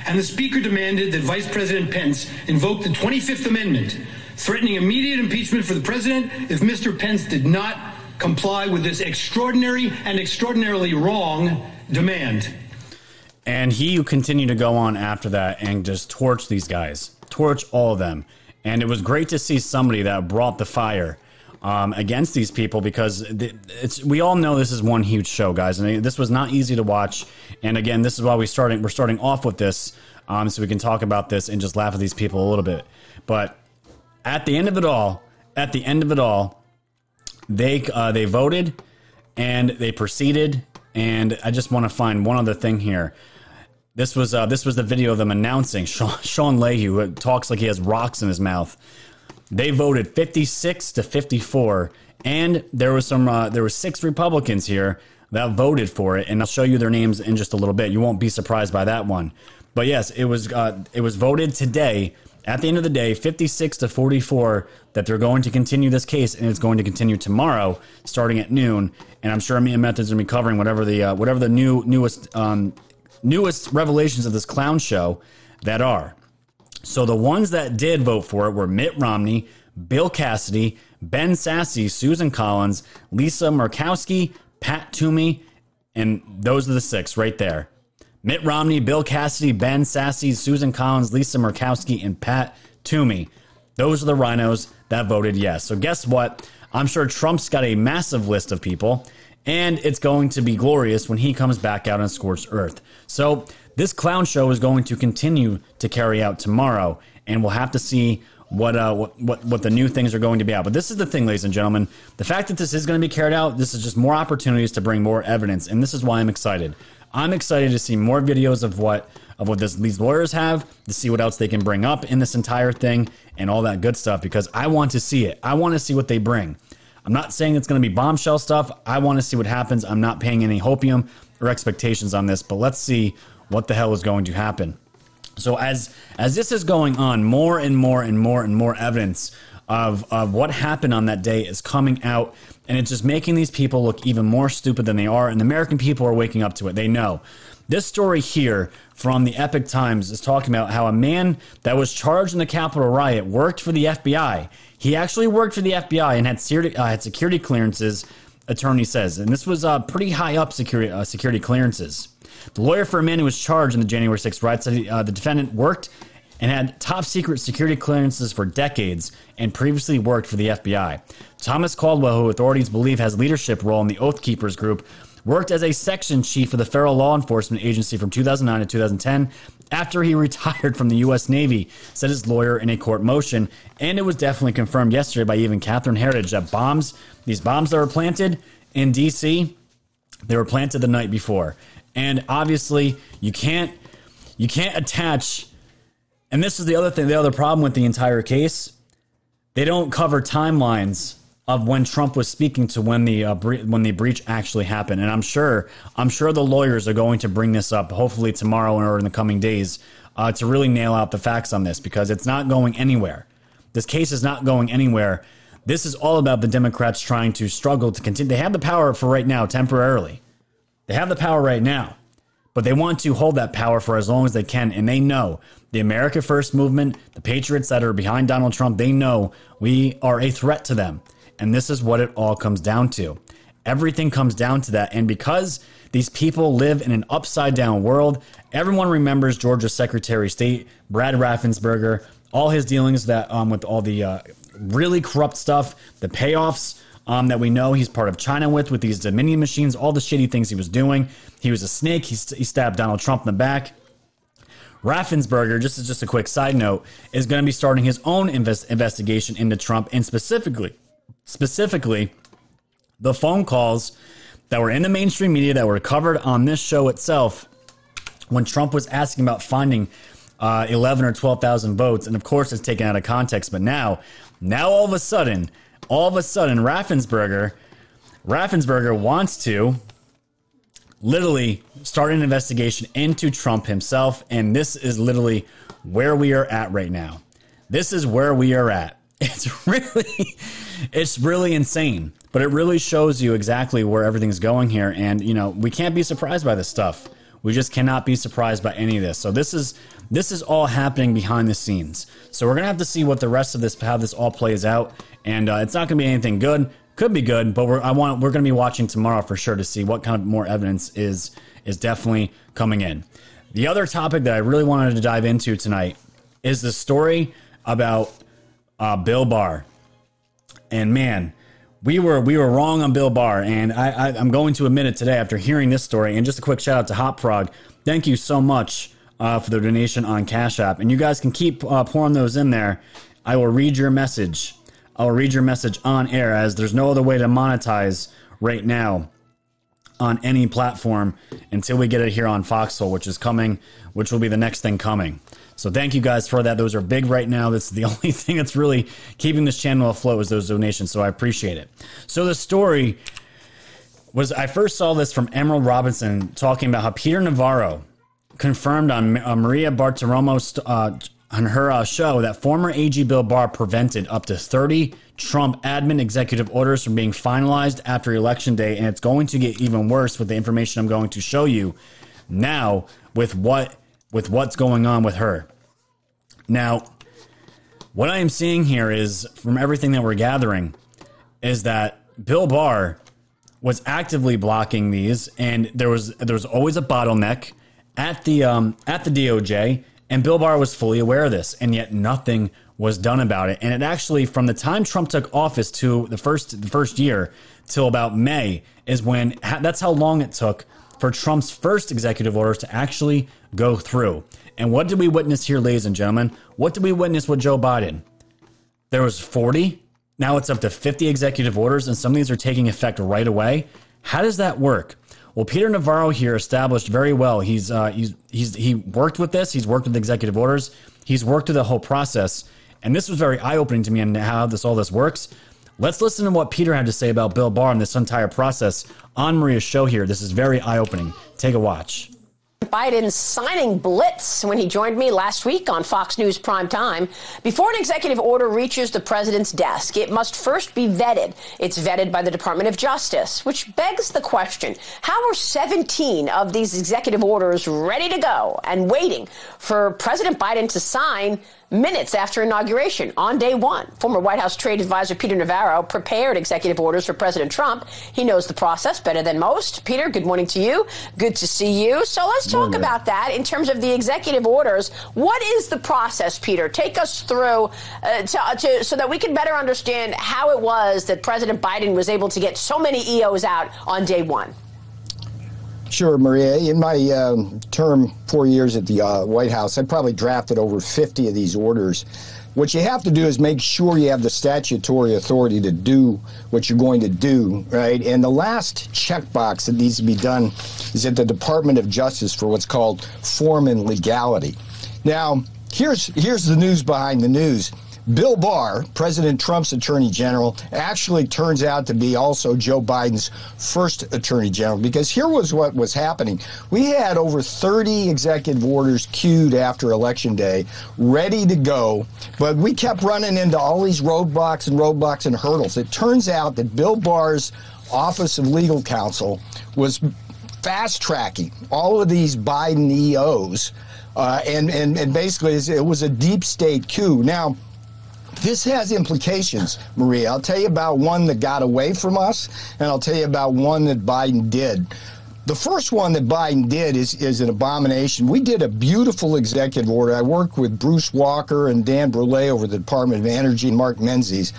And the Speaker demanded that Vice President Pence invoke the 25th Amendment, threatening immediate impeachment for the President if Mr. Pence did not comply with this extraordinary and extraordinarily wrong demand. And he continued to go on after that and just torch these guys, torch all of them. And it was great to see somebody that brought the fire um, against these people because it's we all know this is one huge show, guys, and this was not easy to watch. And again, this is why we starting we're starting off with this um, so we can talk about this and just laugh at these people a little bit. But at the end of it all, at the end of it all, they uh, they voted and they proceeded. And I just want to find one other thing here. This was uh, this was the video of them announcing Sean, Sean Leahy, who talks like he has rocks in his mouth. They voted 56 to 54, and there was some uh, there were six Republicans here that voted for it, and I'll show you their names in just a little bit. You won't be surprised by that one. But yes, it was uh, it was voted today. At the end of the day, 56 to 44 that they're going to continue this case, and it's going to continue tomorrow, starting at noon. And I'm sure me and Method's going to be covering whatever the uh, whatever the new newest um, newest revelations of this clown show that are. So the ones that did vote for it were Mitt Romney, Bill Cassidy, Ben Sasse, Susan Collins, Lisa Murkowski, Pat Toomey, and those are the six right there. Mitt Romney, Bill Cassidy, Ben Sasse, Susan Collins, Lisa Murkowski, and Pat Toomey. Those are the rhinos that voted yes. So guess what? I'm sure Trump's got a massive list of people, and it's going to be glorious when he comes back out on scorched earth. So this clown show is going to continue to carry out tomorrow, and we'll have to see what, uh, what what what the new things are going to be out. But this is the thing, ladies and gentlemen. The fact that this is going to be carried out, this is just more opportunities to bring more evidence, and this is why I'm excited. I'm excited to see more videos of what of what this, these lawyers have, to see what else they can bring up in this entire thing, and all that good stuff. Because I want to see it. I want to see what they bring. I'm not saying it's going to be bombshell stuff. I want to see what happens. I'm not paying any hopium or expectations on this, but let's see what the hell is going to happen. So as as this is going on, more and more and more and more evidence of of what happened on that day is coming out, and it's just making these people look even more stupid than they are. And the American people are waking up to it. They know. This story here from the Epoch Times is talking about how a man that was charged in the Capitol riot worked for the FBI. He actually worked for the FBI and had security, uh, had security clearances. Attorney says, and this was uh, pretty high up security uh, security clearances. The lawyer for a man who was charged in the January 6th riot said uh, the defendant worked and had top secret security clearances for decades and previously worked for the FBI. Thomas Caldwell, who authorities believe has leadership role in the Oath Keepers group, worked as a section chief for the Federal Law Enforcement Agency from 2009 to 2010 after he retired from the U.S. Navy, said his lawyer in a court motion. And it was definitely confirmed yesterday by even Catherine Herridge that bombs, these bombs that were planted in D.C., they were planted the night before. And obviously, you can't you can't attach. And this is the other thing, the other problem with the entire case. They don't cover timelines of when Trump was speaking to when the uh, bre- when the breach actually happened. And I'm sure I'm sure the lawyers are going to bring this up hopefully tomorrow or in the coming days uh, to really nail out the facts on this because it's not going anywhere. This case is not going anywhere. This is all about the Democrats trying to struggle to continue. They have the power for right now temporarily. They have the power right now, but they want to hold that power for as long as they can. And they know the America First movement, the patriots that are behind Donald Trump, they know we are a threat to them. And this is what it all comes down to. Everything comes down to that. And because these people live in an upside down world, everyone remembers Georgia's Secretary of State, Brad Raffensperger, all his dealings that um, with all the uh, really corrupt stuff, the payoffs um, that we know he's part of China with, with these Dominion machines, all the shady things he was doing. He was a snake. He, st- he stabbed Donald Trump in the back. Raffensperger, just as just a quick side note, is going to be starting his own invest- investigation into Trump and specifically, specifically, the phone calls that were in the mainstream media that were covered on this show itself when Trump was asking about finding uh, 11 or 12,000 votes. And of course, it's taken out of context. But now, now all of a sudden, all of a sudden, Raffensperger, Raffensperger wants to literally start an investigation into Trump himself. And this is literally where we are at right now. This is where we are at. It's really, it's really insane, but it really shows you exactly where everything's going here. And, you know, we can't be surprised by this stuff. We just cannot be surprised by any of this. So this is this is all happening behind the scenes. So we're gonna have to see what the rest of this how this all plays out, and uh, it's not gonna be anything good. Could be good, but we're I want we're gonna be watching tomorrow for sure to see what kind of more evidence is is definitely coming in. The other topic that I really wanted to dive into tonight is the story about uh, Bill Barr, and man we were we were wrong on Bill Barr, and I, I am going to admit it today after hearing this story. And just a quick shout out to Hop Frog. Thank you so much uh, for the donation on Cash App, and you guys can keep uh, pouring those in there. I will read your message. I will read your message on air, as there's no other way to monetize right now on any platform until we get it here on Foxhole, which is coming, which will be the next thing coming. So thank you guys for that. Those are big right now. That's the only thing that's really keeping this channel afloat is those donations. So I appreciate it. So the story was I first saw this from Emerald Robinson talking about how Peter Navarro confirmed on uh, Maria Bartiromo uh, on her uh, show that former AG Bill Barr prevented up to 30 Trump admin executive orders from being finalized after election day, and it's going to get even worse with the information I'm going to show you now with what with what's going on with her. Now, what I am seeing here is from everything that we're gathering is that Bill Barr was actively blocking these, and there was there was always a bottleneck at the um, at the DOJ, and Bill Barr was fully aware of this, and yet nothing was done about it. And it actually, from the time Trump took office to the first the first year till about May, is when that's how long it took for Trump's first executive orders to actually go through. And what did we witness here, ladies and gentlemen? What did we witness with Joe Biden? There was 40. Now it's up to 50 executive orders, and some of these are taking effect right away. How does that work? Well, Peter Navarro here established very well. He's uh, he's he's he worked with this. He's worked with executive orders. He's worked through the whole process, and this was very eye opening to me and how this all this works. Let's listen to what Peter had to say about Bill Barr and this entire process on Maria's show here. This is very eye opening. Take a watch. Biden's signing blitz when he joined me last week on Fox News Prime Time. Before an executive order reaches the president's desk, it must first be vetted. It's vetted by the Department of Justice, which begs the question how are 17 of these executive orders ready to go and waiting for President Biden to sign? Minutes after inauguration on day one. Former White House trade advisor Peter Navarro prepared executive orders for President Trump. He knows the process better than most. Peter, good morning to you. Good to see you. So let's talk morning. about that in terms of the executive orders. What is the process, Peter? Take us through uh, to, to, so that we can better understand how it was that President Biden was able to get so many EOs out on day one. Sure, Maria. In my um, term, four years at the uh, White House, I probably drafted over 50 of these orders. What you have to do is make sure you have the statutory authority to do what you're going to do, right? And the last checkbox that needs to be done is at the Department of Justice for what's called form and legality. Now, here's here's the news behind the news. Bill Barr, President Trump's attorney general, actually turns out to be also Joe Biden's first attorney general because here was what was happening. We had over 30 executive orders queued after Election Day, ready to go, but we kept running into all these roadblocks and roadblocks and hurdles. It turns out that Bill Barr's Office of Legal Counsel was fast tracking all of these Biden EOs. Uh, and, and, and basically, it was a deep state coup. Now, this has implications, Maria. I'll tell you about one that got away from us, and I'll tell you about one that Biden did. The first one that Biden did is, is an abomination. We did a beautiful executive order. I worked with Bruce Walker and Dan Brouillette over the Department of Energy and Mark Menezes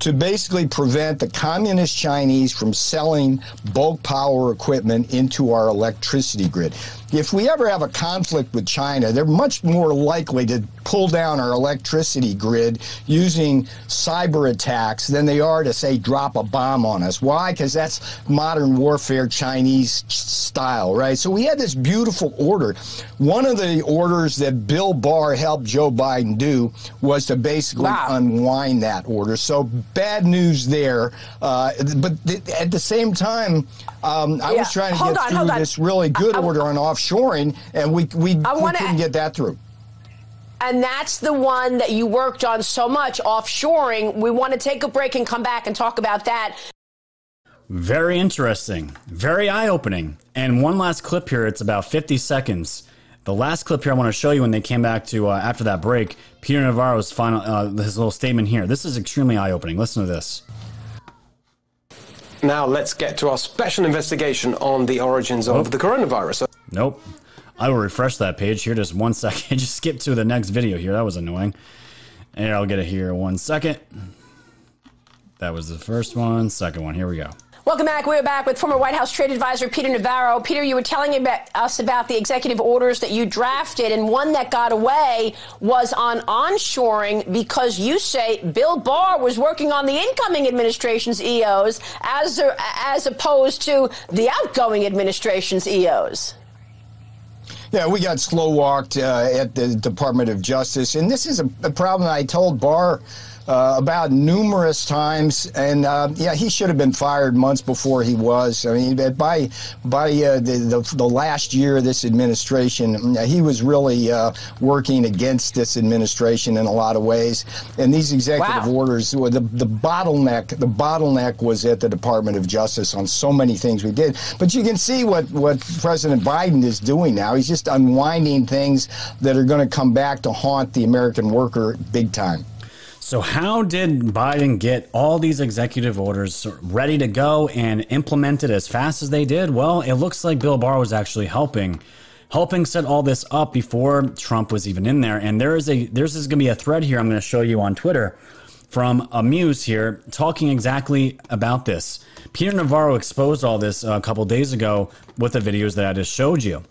to basically prevent the communist Chinese from selling bulk power equipment into our electricity grid. If we ever have a conflict with China, they're much more likely to pull down our electricity grid using cyber attacks than they are to, say, drop a bomb on us. Why? Because that's modern warfare Chinese style, right? So we had this beautiful order. One of the orders that Bill Barr helped Joe Biden do was to basically wow. unwind that order. So bad news there. Uh, but th- at the same time, um, I yeah. was trying to hold get on, through this really good I, order on on offshoring, and we we, we wanna, couldn't get that through. And that's the one that you worked on so much, offshoring. We want to take a break and come back and talk about that. Very interesting, very eye opening. And one last clip here. It's about 50 seconds. The last clip here I want to show you when they came back to uh, after that break. Peter Navarro's final uh, his little statement here. This is extremely eye opening. Listen to this. Now let's get to our special investigation on the origins of oh. the coronavirus. Nope. I will refresh that page here just one second. Just skip to the next video here. That was annoying. And I'll get it here one second. That was the first one. Second one. Here we go. Welcome back. We're back with former White House trade advisor Peter Navarro. Peter, you were telling us about the executive orders that you drafted, and one that got away was on onshoring because you say Bill Barr was working on the incoming administration's EOs as, as opposed to the outgoing administration's EOs. Yeah, we got slow walked uh, at the Department of Justice, and this is a, a problem I told Barr uh, about numerous times, and uh, yeah, he should have been fired months before he was. I mean, by by uh, the, the, the last year of this administration, he was really uh, working against this administration in a lot of ways. And these executive wow. orders, the the bottleneck, the bottleneck was at the Department of Justice on so many things we did. But you can see what what President Biden is doing now. He's just unwinding things that are going to come back to haunt the American worker big time. So, how did Biden get all these executive orders ready to go and implemented as fast as they did? Well, it looks like Bill Barr was actually helping, helping set all this up before Trump was even in there. And there is a there's going to be a thread here I'm going to show you on Twitter from Amuse here talking exactly about this. Peter Navarro exposed all this a couple days ago with the videos that I just showed you.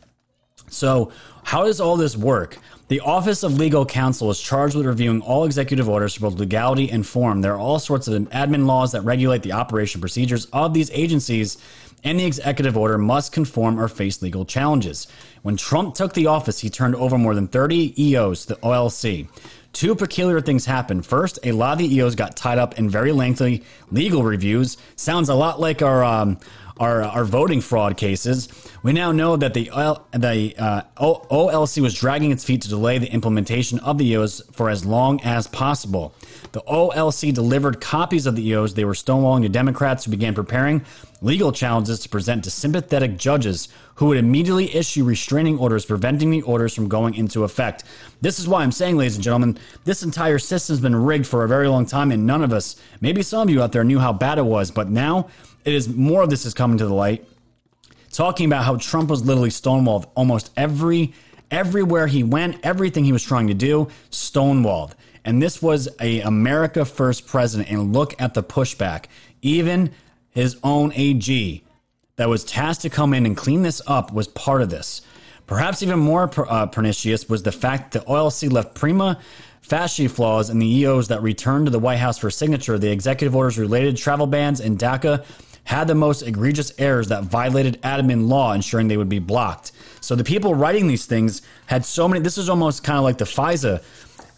So, how does all this work? The Office of Legal Counsel is charged with reviewing all executive orders for both legality and form. There are all sorts of admin laws that regulate the operation procedures of these agencies, and the executive order must conform or face legal challenges. When Trump took the office, he turned over more than 30 EOs to the OLC. Two peculiar things happened. First, a lot of the EOs got tied up in very lengthy legal reviews. Sounds a lot like our um, our, our voting fraud cases, we now know that the, the uh, OLC was dragging its feet to delay the implementation of the EOs for as long as possible. The OLC delivered copies of the EOs they were stonewalling to Democrats who began preparing legal challenges to present to sympathetic judges who would immediately issue restraining orders preventing the orders from going into effect. This is why I'm saying, ladies and gentlemen, this entire system's been rigged for a very long time, and none of us, maybe some of you out there, knew how bad it was, but now it is more of this is coming to the light, talking about how Trump was literally stonewalled almost every everywhere he went, everything he was trying to do, stonewalled. And this was a America First president. And look at the pushback. Even his own AG that was tasked to come in and clean this up was part of this. Perhaps even more uh, pernicious was the fact that OLC left prima facie flaws in the EOs that returned to the White House for signature. The executive orders related travel bans in DACA had the most egregious errors that violated admin law, ensuring they would be blocked. So the people writing these things had so many. This is almost kind of like the FISA,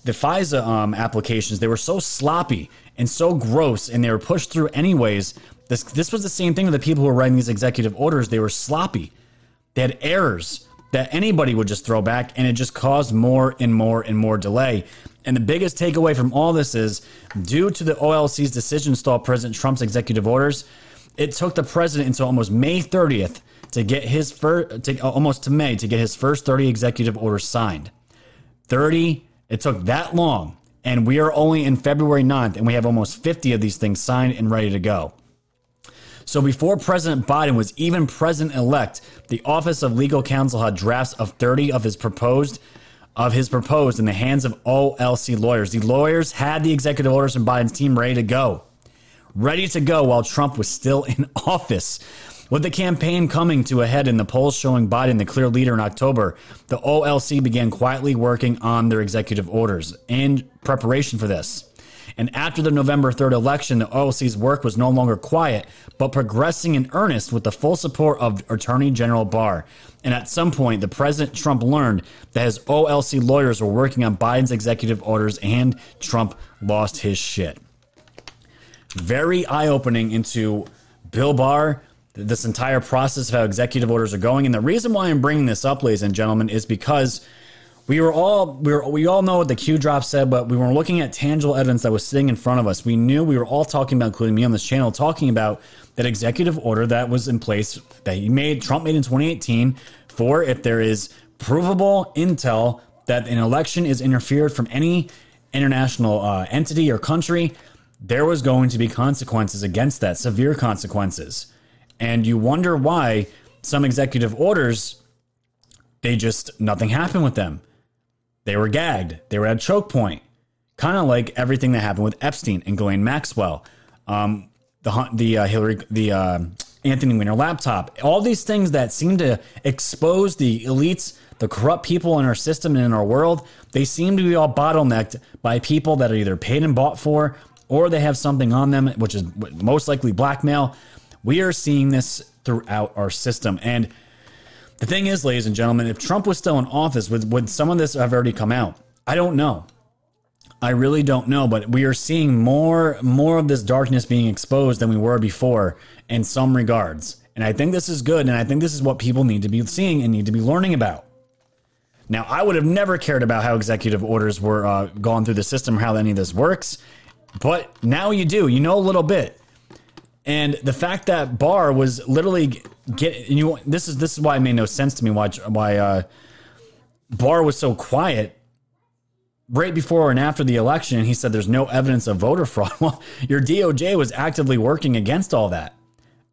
the FISA um, applications. They were so sloppy and so gross, and they were pushed through anyways. This this was the same thing with the people who were writing these executive orders. They were sloppy. They had errors that anybody would just throw back, and it just caused more and more and more delay. And the biggest takeaway from all this is due to the OLC's decision to stall President Trump's executive orders, it took the president until almost May 30th to get his first, to, uh, almost to May to get his first 30 executive orders signed. 30, it took that long. And we are only in February 9th, and we have almost 50 of these things signed and ready to go. So before President Biden was even president elect, the Office of Legal Counsel had drafts of 30 of his proposed of his proposed in the hands of OLC lawyers. The lawyers had the executive orders from Biden's team ready to go. Ready to go while Trump was still in office. With the campaign coming to a head and the polls showing Biden the clear leader in October, the OLC began quietly working on their executive orders in preparation for this. And after the November 3rd election, the OLC's work was no longer quiet, but progressing in earnest with the full support of Attorney General Barr. And at some point, the President Trump learned that his OLC lawyers were working on Biden's executive orders, and Trump lost his shit. Very eye opening into Bill Barr, this entire process of how executive orders are going. And the reason why I'm bringing this up, ladies and gentlemen, is because we were all we were, we all know what the Q drop said, but we were looking at tangible evidence that was sitting in front of us. We knew we were all talking about, including me on this channel, talking about that executive order that was in place that he made Trump made in 2018 for if there is provable intel that an election is interfered from any international uh, entity or country, there was going to be consequences against that, severe consequences. And you wonder why some executive orders, they just nothing happened with them. They were gagged. They were at choke point. Kind of like everything that happened with Epstein and Ghislaine Maxwell, um, the the uh, Hillary, the uh, Anthony Weiner laptop. All these things that seem to expose the elites, the corrupt people in our system and in our world. They seem to be all bottlenecked by people that are either paid and bought for, or they have something on them, which is most likely blackmail. We are seeing this throughout our system, and the thing is, ladies and gentlemen, if Trump was still in office, would, would some of this have already come out? I don't know. I really don't know, but we are seeing more more of this darkness being exposed than we were before in some regards. And I think this is good, and I think this is what people need to be seeing and need to be learning about. Now, I would have never cared about how executive orders were uh, gone through the system, how any of this works, but now you do. You know a little bit. And the fact that Barr was literally get you this is this is why it made no sense to me why why uh, Barr was so quiet right before and after the election. He said there's no evidence of voter fraud. Well, your DOJ was actively working against all that,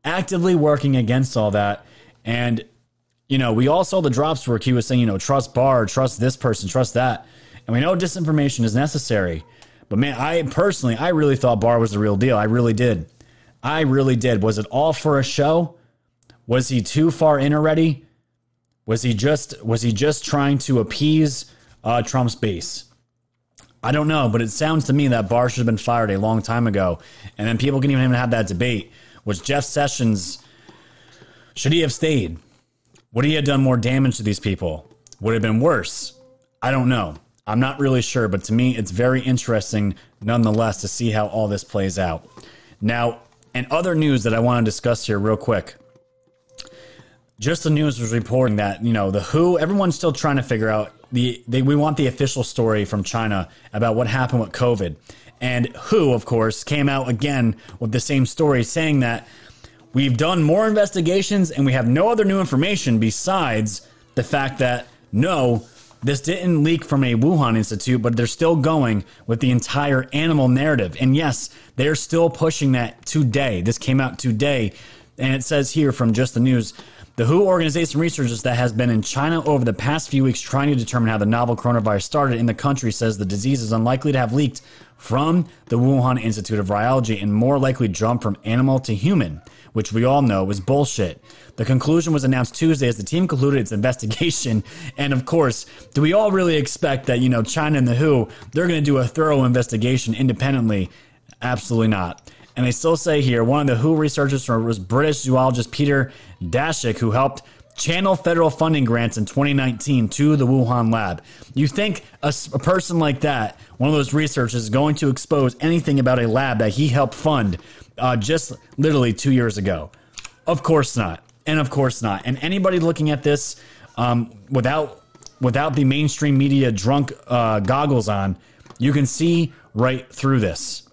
actively working against all that, and you know we all saw the drops where he was saying you know trust Barr, trust this person, trust that, and we know disinformation is necessary. But man, I personally, I really thought Barr was the real deal. I really did. I really did. Was it all for a show? Was he too far in already? Was he just was he just trying to appease uh, Trump's base? I don't know, but it sounds to me that Barr should have been fired a long time ago, and then people can even have that debate. Was Jeff Sessions should he have stayed? Would he have done more damage to these people? Would it have been worse? I don't know. I'm not really sure, but to me, it's very interesting nonetheless to see how all this plays out. Now, and other news that I want to discuss here, real quick. Just the news was reporting that you know the WHO. Everyone's still trying to figure out the they, we want the official story from China about what happened with COVID, and WHO, of course, came out again with the same story, saying that we've done more investigations and we have no other new information besides the fact that no, this didn't leak from a Wuhan institute, but they're still going with the entire animal narrative. And yes, they're still pushing that today. This came out today. And it says here from just the news the WHO organization researchers that has been in China over the past few weeks trying to determine how the novel coronavirus started in the country says the disease is unlikely to have leaked from the Wuhan Institute of Virology and more likely jumped from animal to human, which we all know is bullshit. The conclusion was announced Tuesday as the team concluded its investigation. And of course, do we all really expect that, you know, China and the WHO, they're going to do a thorough investigation independently? Absolutely not. And they still say here one of the WHO researchers was British zoologist Peter Daszak, who helped channel federal funding grants in 2019 to the Wuhan lab. You think a, a, person like that, one of those researchers, is going to expose anything about a lab that he helped fund uh, just literally two years ago? Of course not, and of course not. And anybody looking at this um, without without the mainstream media drunk uh, goggles on, you can see right through this.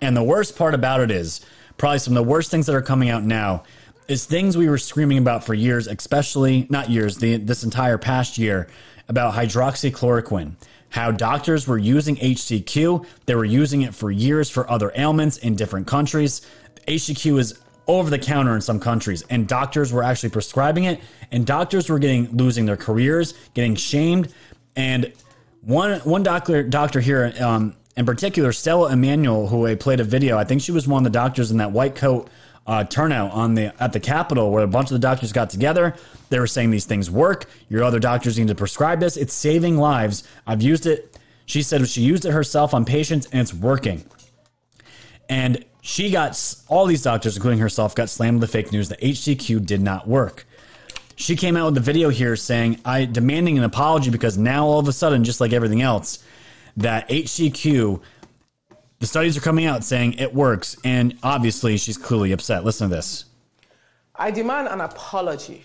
And the worst part about it is probably some of the worst things that are coming out now is things we were screaming about for years, especially not years, the, this entire past year about hydroxychloroquine. How doctors were using HCQ, they were using it for years for other ailments in different countries. HCQ is over the counter in some countries, and doctors were actually prescribing it, and doctors were getting losing their careers, getting shamed, and one one doctor doctor here um, in particular, Stella Immanuel, who I played a video. I think she was one of the doctors in that white coat uh, turnout on the at the Capitol, where a bunch of the doctors got together. They were saying these things work. Your other doctors need to prescribe this. It's saving lives. I've used it. She said she used it herself on patients, and it's working. And she got all these doctors, including herself, got slammed with the fake news that HCQ did not work. She came out with the video here saying, "I demanding an apology because now all of a sudden, just like everything else, that HCQ." The studies are coming out saying it works, and obviously she's clearly upset. Listen to this. I demand an apology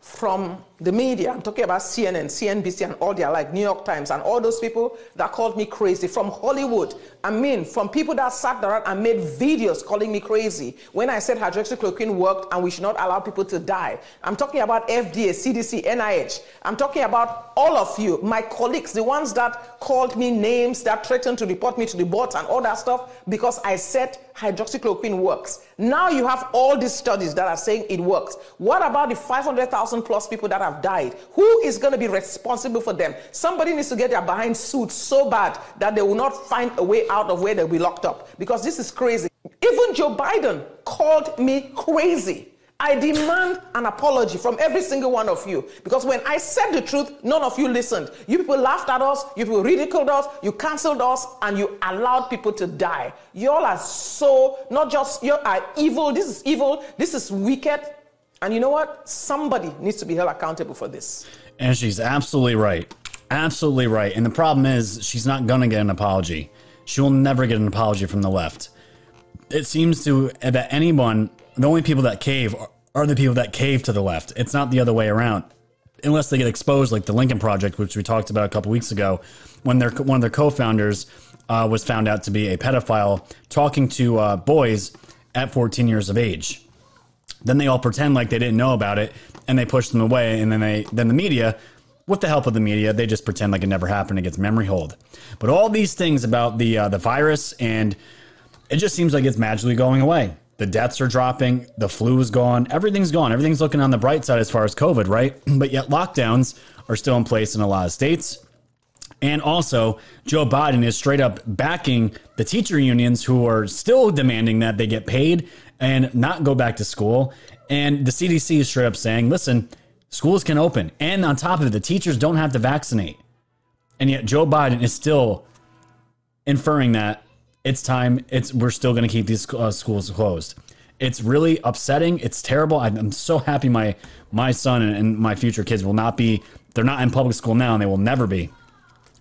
from the media. I'm talking about CNN, CNBC, and all their like New York Times, and all those people that called me crazy from Hollywood. I mean, from people that sat around and made videos calling me crazy when I said hydroxychloroquine worked and we should not allow people to die. I'm talking about FDA, CDC, NIH. I'm talking about all of you, my colleagues, the ones that called me names, that threatened to report me to the board and all that stuff because I said hydroxychloroquine works. Now you have all these studies that are saying it works. What about the 500,000 plus people that have died? Who is going to be responsible for them? Somebody needs to get their behind suit so bad that they will not find a way out of where they'll be locked up because this is crazy. Even Joe Biden called me crazy. I demand an apology from every single one of you because when I said the truth, none of you listened. You people laughed at us, you people ridiculed us, you canceled us, and you allowed people to die. You all are so, not just, you are evil. This is evil. This is wicked. And you know what? Somebody needs to be held accountable for this. And she's absolutely right. Absolutely right. And the problem is, she's not going to get an apology. She will never get an apology from the left. It seems to that anyone, the only people that cave are, are the people that cave to the left. It's not the other way around. Unless they get exposed, like the Lincoln Project, which we talked about a couple weeks ago, when their one of their co-founders uh, was found out to be a pedophile talking to uh, boys at 14 years of age. Then they all pretend like they didn't know about it, and they push them away. And then they then the media, with the help of the media, they just pretend like it never happened. It gets memory holed. But all these things about the uh, the virus, and it just seems like it's magically going away. The deaths are dropping. The flu is gone. Everything's gone. Everything's looking on the bright side as far as COVID, right? But yet lockdowns are still in place in a lot of states. And also, Joe Biden is straight up backing the teacher unions who are still demanding that they get paid and not go back to school. And the CDC is straight up saying, listen, schools can open. And on top of it, the teachers don't have to vaccinate. And yet Joe Biden is still inferring that it's time, it's we're still going to keep these uh, schools closed. It's really upsetting. It's terrible. I'm, so happy my my son and, and my future kids will not be. They're not in public school now, and they will never be.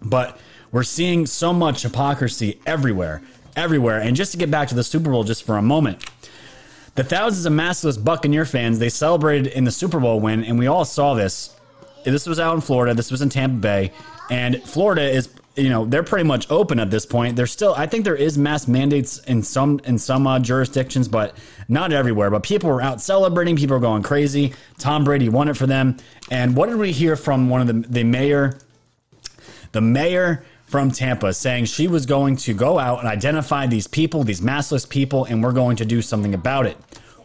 But we're seeing so much hypocrisy everywhere, everywhere. And just to get back to the Super Bowl just for a moment, the thousands of maskless Buccaneer fans they celebrated in the Super Bowl win, and we all saw this. This was out in Florida. This was in Tampa Bay, and Florida is you know they're pretty much open at this point. There's still I think there is mask mandates in some in some uh, jurisdictions, but not everywhere. But people were out celebrating. People were going crazy. Tom Brady won it for them. And what did we hear from one of the the mayor? The mayor from Tampa saying she was going to go out and identify these people, these maskless people, and we're going to do something about it.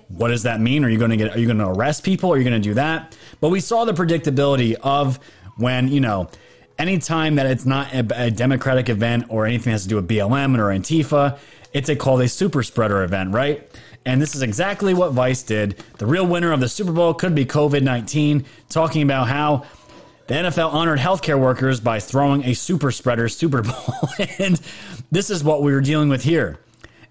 What does that mean? Are you going to get? Are you going to arrest people? Are you going to do that? But we saw the predictability of when you know anytime that it's not a, a, democratic event or anything that has to do with BLM or Antifa, it's a called a super spreader event, right? And this is exactly what Vice did. The real winner of the Super Bowl could be COVID 19, talking about how the NFL honored healthcare workers by throwing a super spreader Super Bowl. and this is what we were dealing with here.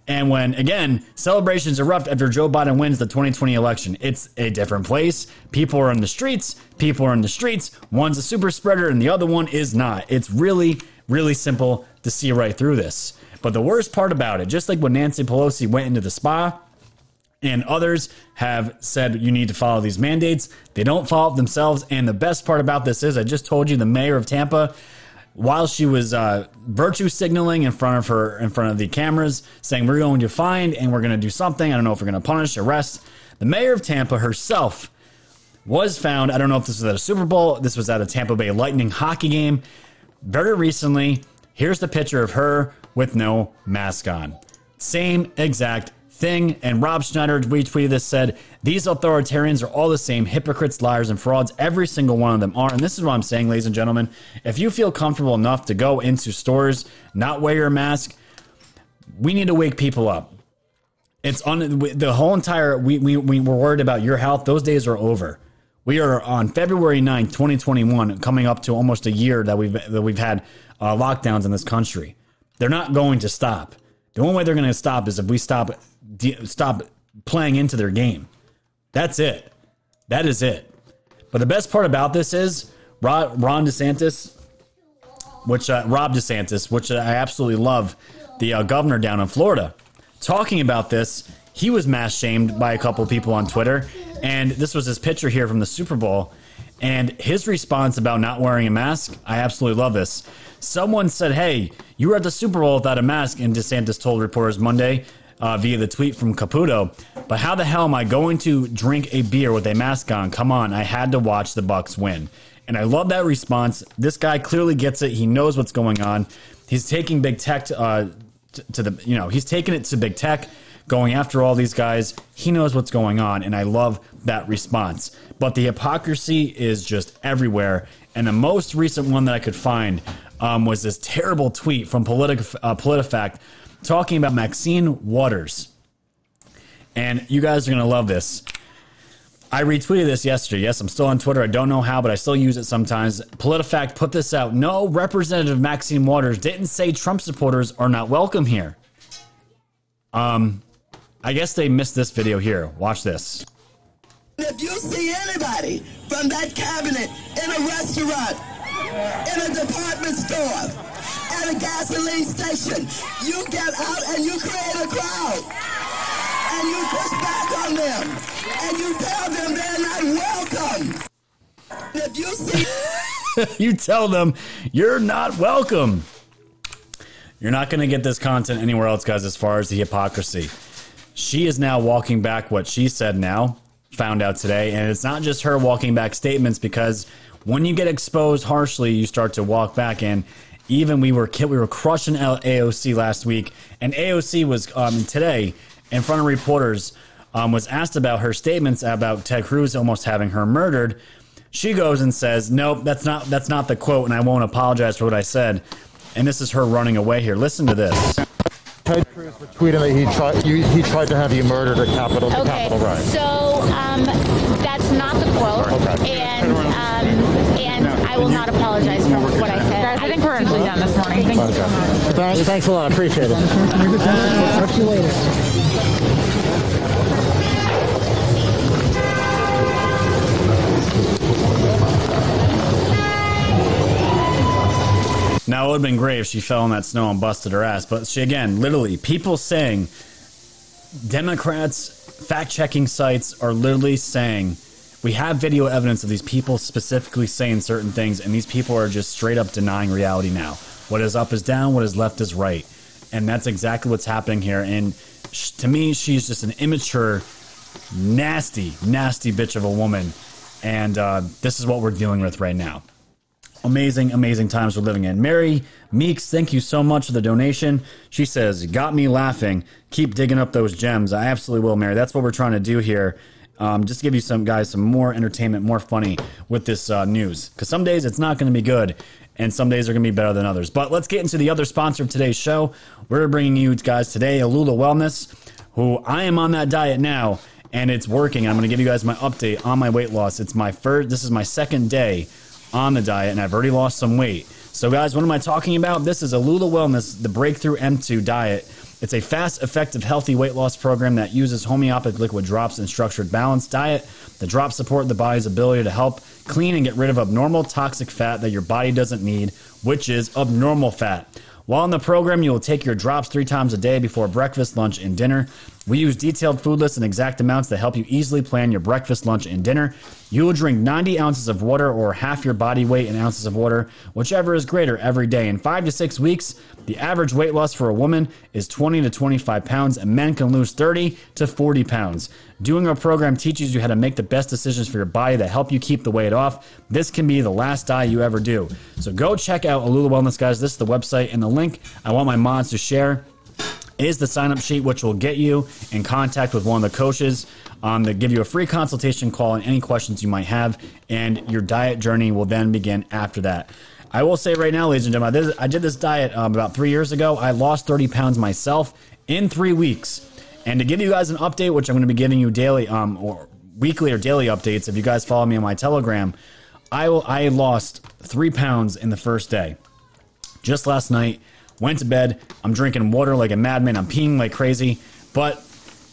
And when, again, celebrations erupt after Joe Biden wins the 2020 election, it's a different place. People are in the streets. People are in the streets. One's a super spreader and the other one is not. It's really, really simple to see right through this. But the worst part about it, just like when Nancy Pelosi went into the spa and others have said you need to follow these mandates, they don't follow it themselves. And the best part about this is, I just told you, the mayor of Tampa while she was uh, virtue signaling in front of her, in front of the cameras, saying we're going to find and we're going to do something. I don't know if we're going to punish, arrest. The mayor of Tampa herself was found. I don't know if this was at a Super Bowl. This was at a Tampa Bay Lightning hockey game. Very recently, here's the picture of her with no mask on. Same exact thing. And Rob Schneider retweeted this said, These authoritarians are all the same hypocrites, liars, and frauds. Every single one of them are. And this is what I'm saying, ladies and gentlemen. If you feel comfortable enough to go into stores, not wear your mask, we need to wake people up. It's on the whole entire, we, we, we were worried about your health. Those days are over. We are on February 9th, 2021, coming up to almost a year that we've, that we've had uh, lockdowns in this country. They're not going to stop. The only way they're going to stop is if we stop stop playing into their game. That's it. That is it. But the best part about this is Ron, DeSantis, which uh, Rob DeSantis, which I absolutely love, the uh, governor down in Florida, talking about this. He was mass shamed by a couple people on Twitter, and this was his picture here from the Super Bowl. And his response about not wearing a mask, I absolutely love this. Someone said, Hey, you were at the Super Bowl without a mask, and DeSantis told reporters Monday uh, via the tweet from Caputo. But how the hell am I going to drink a beer with a mask on? Come on, I had to watch the Bucs win. And I love that response. This guy clearly gets it. He knows what's going on. He's taking big tech to, uh, to, the, you know, he's taking it to big tech, going after all these guys. He knows what's going on, and I love that response. But the hypocrisy is just everywhere. And the most recent one that I could find um, was this terrible tweet from Politic, uh, PolitiFact talking about Maxine Waters. And you guys are going to love this. I retweeted this yesterday. Yes, I'm still on Twitter. I don't know how, but I still use it sometimes. PolitiFact put this out. No, Representative Maxine Waters didn't say Trump supporters are not welcome here. Um, I guess they missed this video here. Watch this. If you see anybody from that cabinet in a restaurant, in a department store, at a gasoline station. You get out and you create a crowd. And you push back on them. And you tell them they're not welcome. If you see. you tell them you're not welcome. You're not going to get this content anywhere else, guys, as far as the hypocrisy. She is now walking back what she said now, found out today. And it's not just her walking back statements because when you get exposed harshly, you start to walk back. And even we were we were crushing AOC last week, and AOC was um, today in front of reporters um, was asked about her statements about Ted Cruz almost having her murdered. She goes and says, "Nope, that's not that's not the quote, and I won't apologize for what I said." And this is her running away here. Listen to this. Ted Cruz was tweeting that he tried you, he tried to have you murdered at Capitol okay, Capitol riot. So um, that's not the quote, Okay. and um, and I will not apologize for what I said. Guys, I think we're actually done this morning. Thank you so much. Thanks, thanks a lot. Appreciate it. Talk to you later. Now it would have been great if she fell in that snow and busted her ass, but she again, literally, people saying Democrats, fact checking sites are literally saying we have video evidence of these people specifically saying certain things, and these people are just straight up denying reality now. What is up is down, what is left is right. And that's exactly what's happening here. And to me, she's just an immature, nasty, nasty bitch of a woman. And uh, this is what we're dealing with right now amazing, amazing times we're living in. Mary Meeks, thank you so much for the donation. She says, Got me laughing. Keep digging up those gems. I absolutely will, Mary. That's what we're trying to do here. Um, just give you some guys some more entertainment, more funny with this uh, news. Because some days it's not going to be good, and some days are going to be better than others. But let's get into the other sponsor of today's show. We're bringing you guys today Alula Wellness, who I am on that diet now, and it's working. I'm going to give you guys my update on my weight loss. It's my first. This is my second day on the diet, and I've already lost some weight. So, guys, what am I talking about? This is Alula Wellness, the Breakthrough M2 diet. It's a fast, effective, healthy weight loss program that uses homeopathic liquid drops and structured balanced diet. The drops support the body's ability to help clean and get rid of abnormal toxic fat that your body doesn't need, which is abnormal fat. While in the program, you will take your drops three times a day before breakfast, lunch, and dinner. We use detailed food lists and exact amounts to help you easily plan your breakfast, lunch, and dinner. You will drink 90 ounces of water or half your body weight in ounces of water, whichever is greater every day. In five to six weeks, the average weight loss for a woman is 20 to 25 pounds, and men can lose 30 to 40 pounds. Doing our program teaches you how to make the best decisions for your body that help you keep the weight off. This can be the last diet you ever do. So go check out Alula Wellness, guys. This is the website and the link I want my mods to share. Is the sign up sheet, which will get you in contact with one of the coaches um, to give you a free consultation call on any questions you might have, and your diet journey will then begin after that. I will say right now, ladies and gentlemen, this, I did this diet um, about three years ago. I lost 30 pounds myself in three weeks. And to give you guys an update, which I'm going to be giving you daily um, or weekly or daily updates, if you guys follow me on my Telegram, I, will, I lost three pounds in the first day. Just last night, went to bed. I'm drinking water like a madman. I'm peeing like crazy, but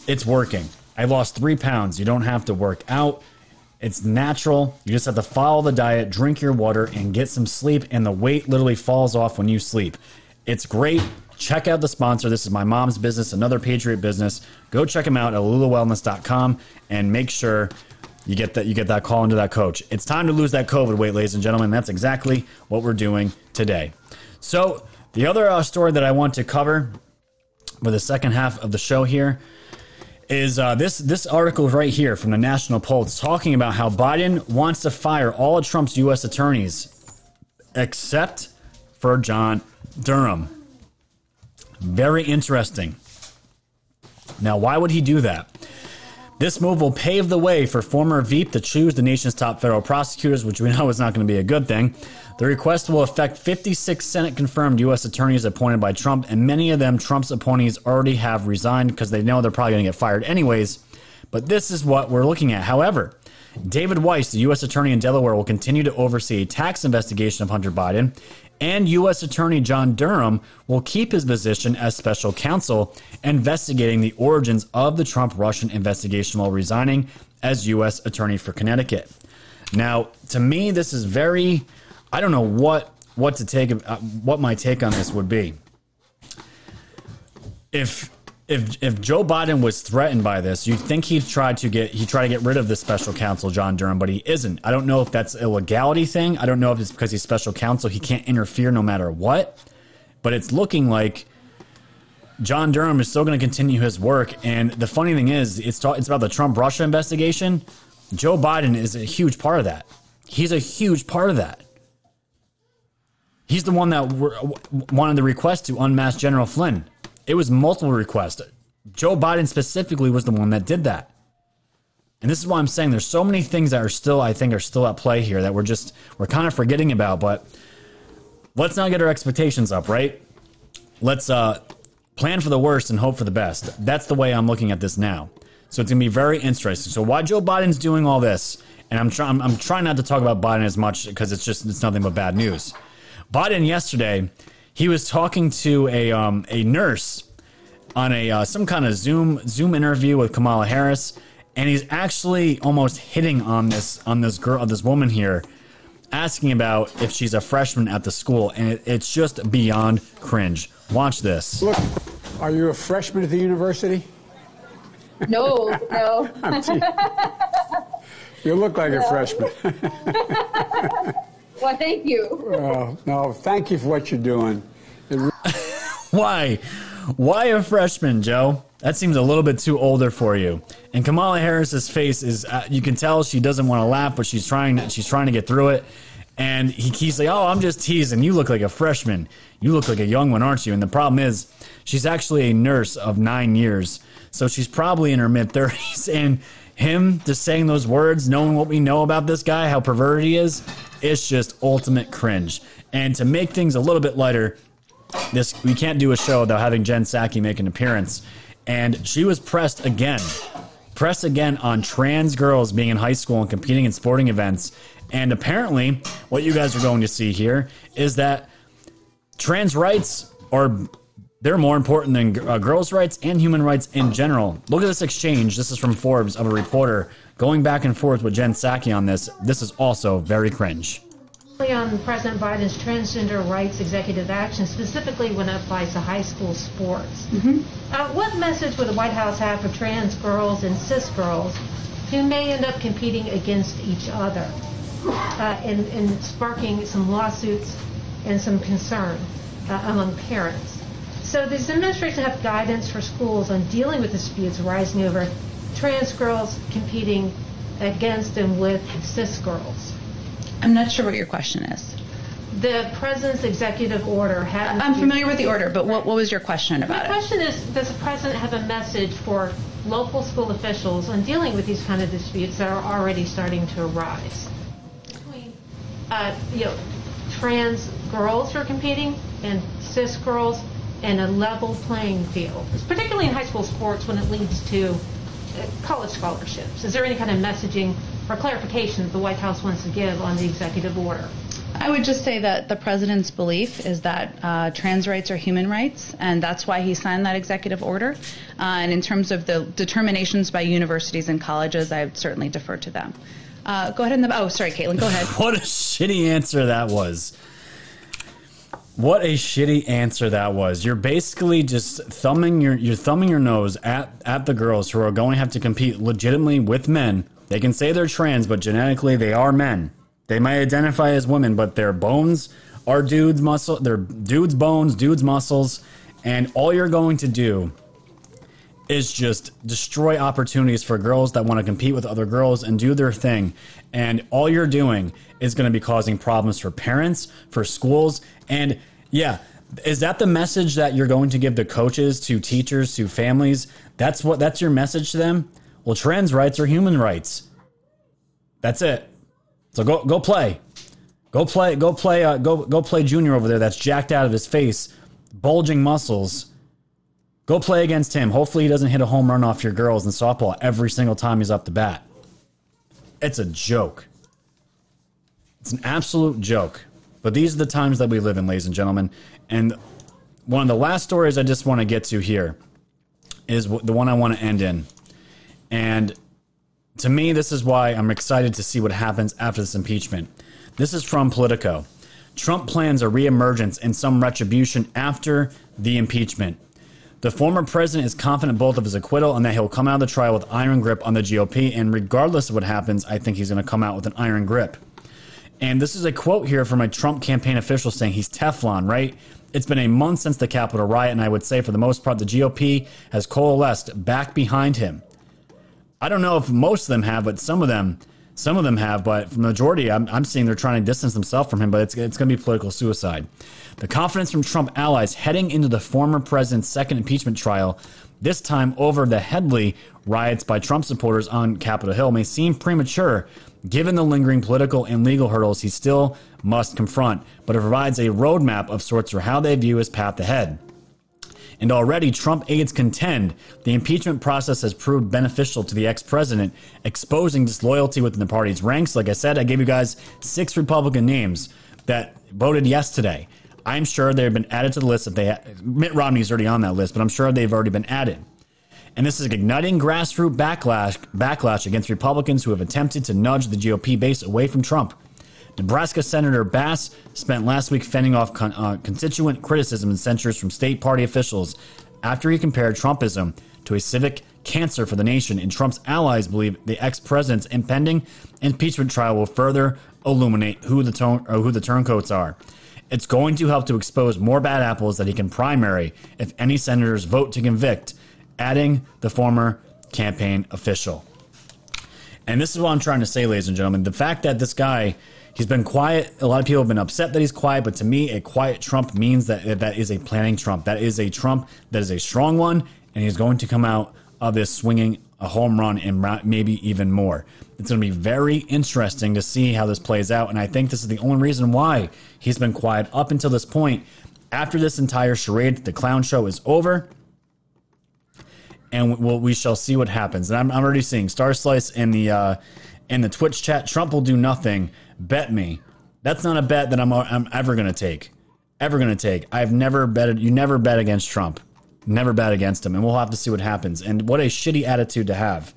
it's working. I lost three pounds. You don't have to work out. It's natural. You just have to follow the diet, drink your water, and get some sleep. And the weight literally falls off when you sleep. It's great. Check out the sponsor. This is my mom's business, another Patriot business. Go check them out at lulawellness.com and make sure you get that you get that call into that coach. It's time to lose that COVID weight, ladies and gentlemen. That's exactly what we're doing today. So the other uh, story that I want to cover for the second half of the show here is uh, this this article right here from the National Post talking about how Biden wants to fire all of Trump's U.S. attorneys except for John Durham. Very interesting. Now, why would he do that? This move will pave the way for former Veep to choose the nation's top federal prosecutors, which we know is not going to be a good thing. The request will affect 56 Senate confirmed U.S. attorneys appointed by Trump, and many of them Trump's appointees already have resigned because they know they're probably going to get fired anyways. But this is what we're looking at. However, David Weiss, the U.S. Attorney in Delaware, will continue to oversee a tax investigation of Hunter Biden, and U.S. Attorney John Durham will keep his position as special counsel investigating the origins of the Trump Russian investigation while resigning as U.S. Attorney for Connecticut. Now, to me, this is very, I don't know what what to take, uh, what my take on this would be. If if if Joe Biden was threatened by this, you'd think he'd try to get he try to get rid of the special counsel John Durham, but he isn't. I don't know if that's a legality thing. I don't know if it's because he's special counsel he can't interfere no matter what. But it's looking like John Durham is still going to continue his work. And the funny thing is, it's ta- it's about the Trump Russia investigation. Joe Biden is a huge part of that. He's a huge part of that. He's the one that wanted the request to unmask General Flynn. It was multiple requests. Joe Biden specifically was the one that did that. And this is why I'm saying there's so many things that are still, I think, are still at play here that we're just, we're kind of forgetting about. But let's not get our expectations up, right? Let's uh, plan for the worst and hope for the best. That's the way I'm looking at this now. So it's going to be very interesting. So why Joe Biden's doing all this, and I'm trying, I'm trying not to talk about Biden as much because it's just, it's nothing but bad news. Biden yesterday he was talking to a um, a nurse on a uh, some kind of Zoom Zoom interview with Kamala Harris, and he's actually almost hitting on this on this girl, this woman here, asking about if she's a freshman at the school, and it, it's just beyond cringe. Watch this. Look, are you a freshman at the university? No, no. you look like no. a freshman. Well, thank you. uh, no, thank you for what you're doing. Why? Why a freshman, Joe? That seems a little bit too older for you. And Kamala Harris's face is uh, you can tell she doesn't want to laugh, but she's trying to, she's trying to get through it. And he keeps like, "Oh, I'm just teasing. You look like a freshman. You look like a young one, aren't you?" And the problem is, she's actually a nurse of 9 years. So she's probably in her mid 30s and him just saying those words, knowing what we know about this guy, how perverted he is, it's just ultimate cringe. And to make things a little bit lighter, this we can't do a show without having Jen Psaki make an appearance. And she was pressed again, pressed again on trans girls being in high school and competing in sporting events. And apparently, what you guys are going to see here is that trans rights are they're more important than uh, girls' rights and human rights in general. Look at this exchange. This is from Forbes of a reporter going back and forth with Jen Psaki on this. This is also very cringe. On President Biden's transgender rights executive action, specifically when it applies to high school sports. Mm-hmm. Uh, what message would the White House have for trans girls and cis girls who may end up competing against each other uh, and, and, sparking some lawsuits and some concern uh, among parents? So does the administration have guidance for schools on dealing with disputes arising over trans girls competing against and with cis girls? I'm not sure what your question is. the president's executive order had. I'm familiar with the order, but what, what was your question about My it? question is, does the president have a message for local school officials on dealing with these kind of disputes that are already starting to arise? Between, uh, you know, trans girls who are competing and cis girls and a level playing field, particularly in high school sports when it leads to college scholarships. Is there any kind of messaging or clarification that the White House wants to give on the executive order? I would just say that the president's belief is that uh, trans rights are human rights, and that's why he signed that executive order. Uh, and in terms of the determinations by universities and colleges, I would certainly defer to them. Uh, go ahead and the, oh, sorry, Caitlin, go ahead. What a shitty answer that was. What a shitty answer that was. You're basically just thumbing your you're thumbing your nose at at the girls who are going to have to compete legitimately with men. They can say they're trans, but genetically they are men. They might identify as women, but their bones are dudes muscle. They're dudes bones, dudes muscles, and all you're going to do is just destroy opportunities for girls that want to compete with other girls and do their thing. And all you're doing is going to be causing problems for parents, for schools, and yeah, is that the message that you're going to give the coaches, to teachers, to families? That's what that's your message to them? Well, trans rights are human rights. That's it. So go go play. Go play go play uh, go go play junior over there that's jacked out of his face, bulging muscles. Go play against him. Hopefully he doesn't hit a home run off your girls in softball every single time he's up the bat. It's a joke. It's an absolute joke. But these are the times that we live in, ladies and gentlemen. And one of the last stories I just want to get to here is the one I want to end in. And to me, this is why I'm excited to see what happens after this impeachment. This is from Politico. Trump plans a reemergence and some retribution after the impeachment. The former president is confident both of his acquittal and that he'll come out of the trial with iron grip on the GOP. And regardless of what happens, I think he's going to come out with an iron grip. And this is a quote here from a Trump campaign official saying he's Teflon, right? It's been a month since the Capitol riot, and I would say for the most part, the GOP has coalesced back behind him. I don't know if most of them have, but some of them, some of them have. But the majority, I'm, I'm seeing they're trying to distance themselves from him. But it's it's going to be political suicide. The confidence from Trump allies heading into the former president's second impeachment trial, this time over the Headley riots by Trump supporters on Capitol Hill, may seem premature given the lingering political and legal hurdles he still must confront. But it provides a roadmap of sorts for how they view his path ahead. And already, Trump aides contend the impeachment process has proved beneficial to the ex president, exposing disloyalty within the party's ranks. Like I said, I gave you guys six Republican names that voted yes today. I'm sure they've been added to the list. If they Mitt Romney's already on that list, but I'm sure they've already been added. And this is igniting grassroots backlash backlash against Republicans who have attempted to nudge the GOP base away from Trump. Nebraska Senator Sasse spent last week fending off con- uh, constituent criticism and censures from state party officials after he compared Trumpism to a civic cancer for the nation. And Trump's allies believe the ex president's impending impeachment trial will further illuminate who the, tone, or who the turncoats are. It's going to help to expose more bad apples that he can primary if any senators vote to convict, adding the former campaign official. And this is what I'm trying to say, ladies and gentlemen. The fact that this guy, he's been quiet. A lot of people have been upset that he's quiet, but to me, a quiet Trump means that that is a planning Trump. That is a Trump that is a strong one, and he's going to come out of this swinging a home run and maybe even more. It's going to be very interesting to see how this plays out, and I think this is the only reason why he's been quiet up until this point. After this entire charade, the clown show is over and we shall see what happens. And I'm, I'm already seeing Star Slice in the uh, in the Twitch chat. Trump will do nothing. Bet me. That's not a bet that I'm I'm ever to take. Ever to take. I've never betted. You never bet against Trump. Never bet against him, and we'll have to see what happens. And what a shitty attitude to have.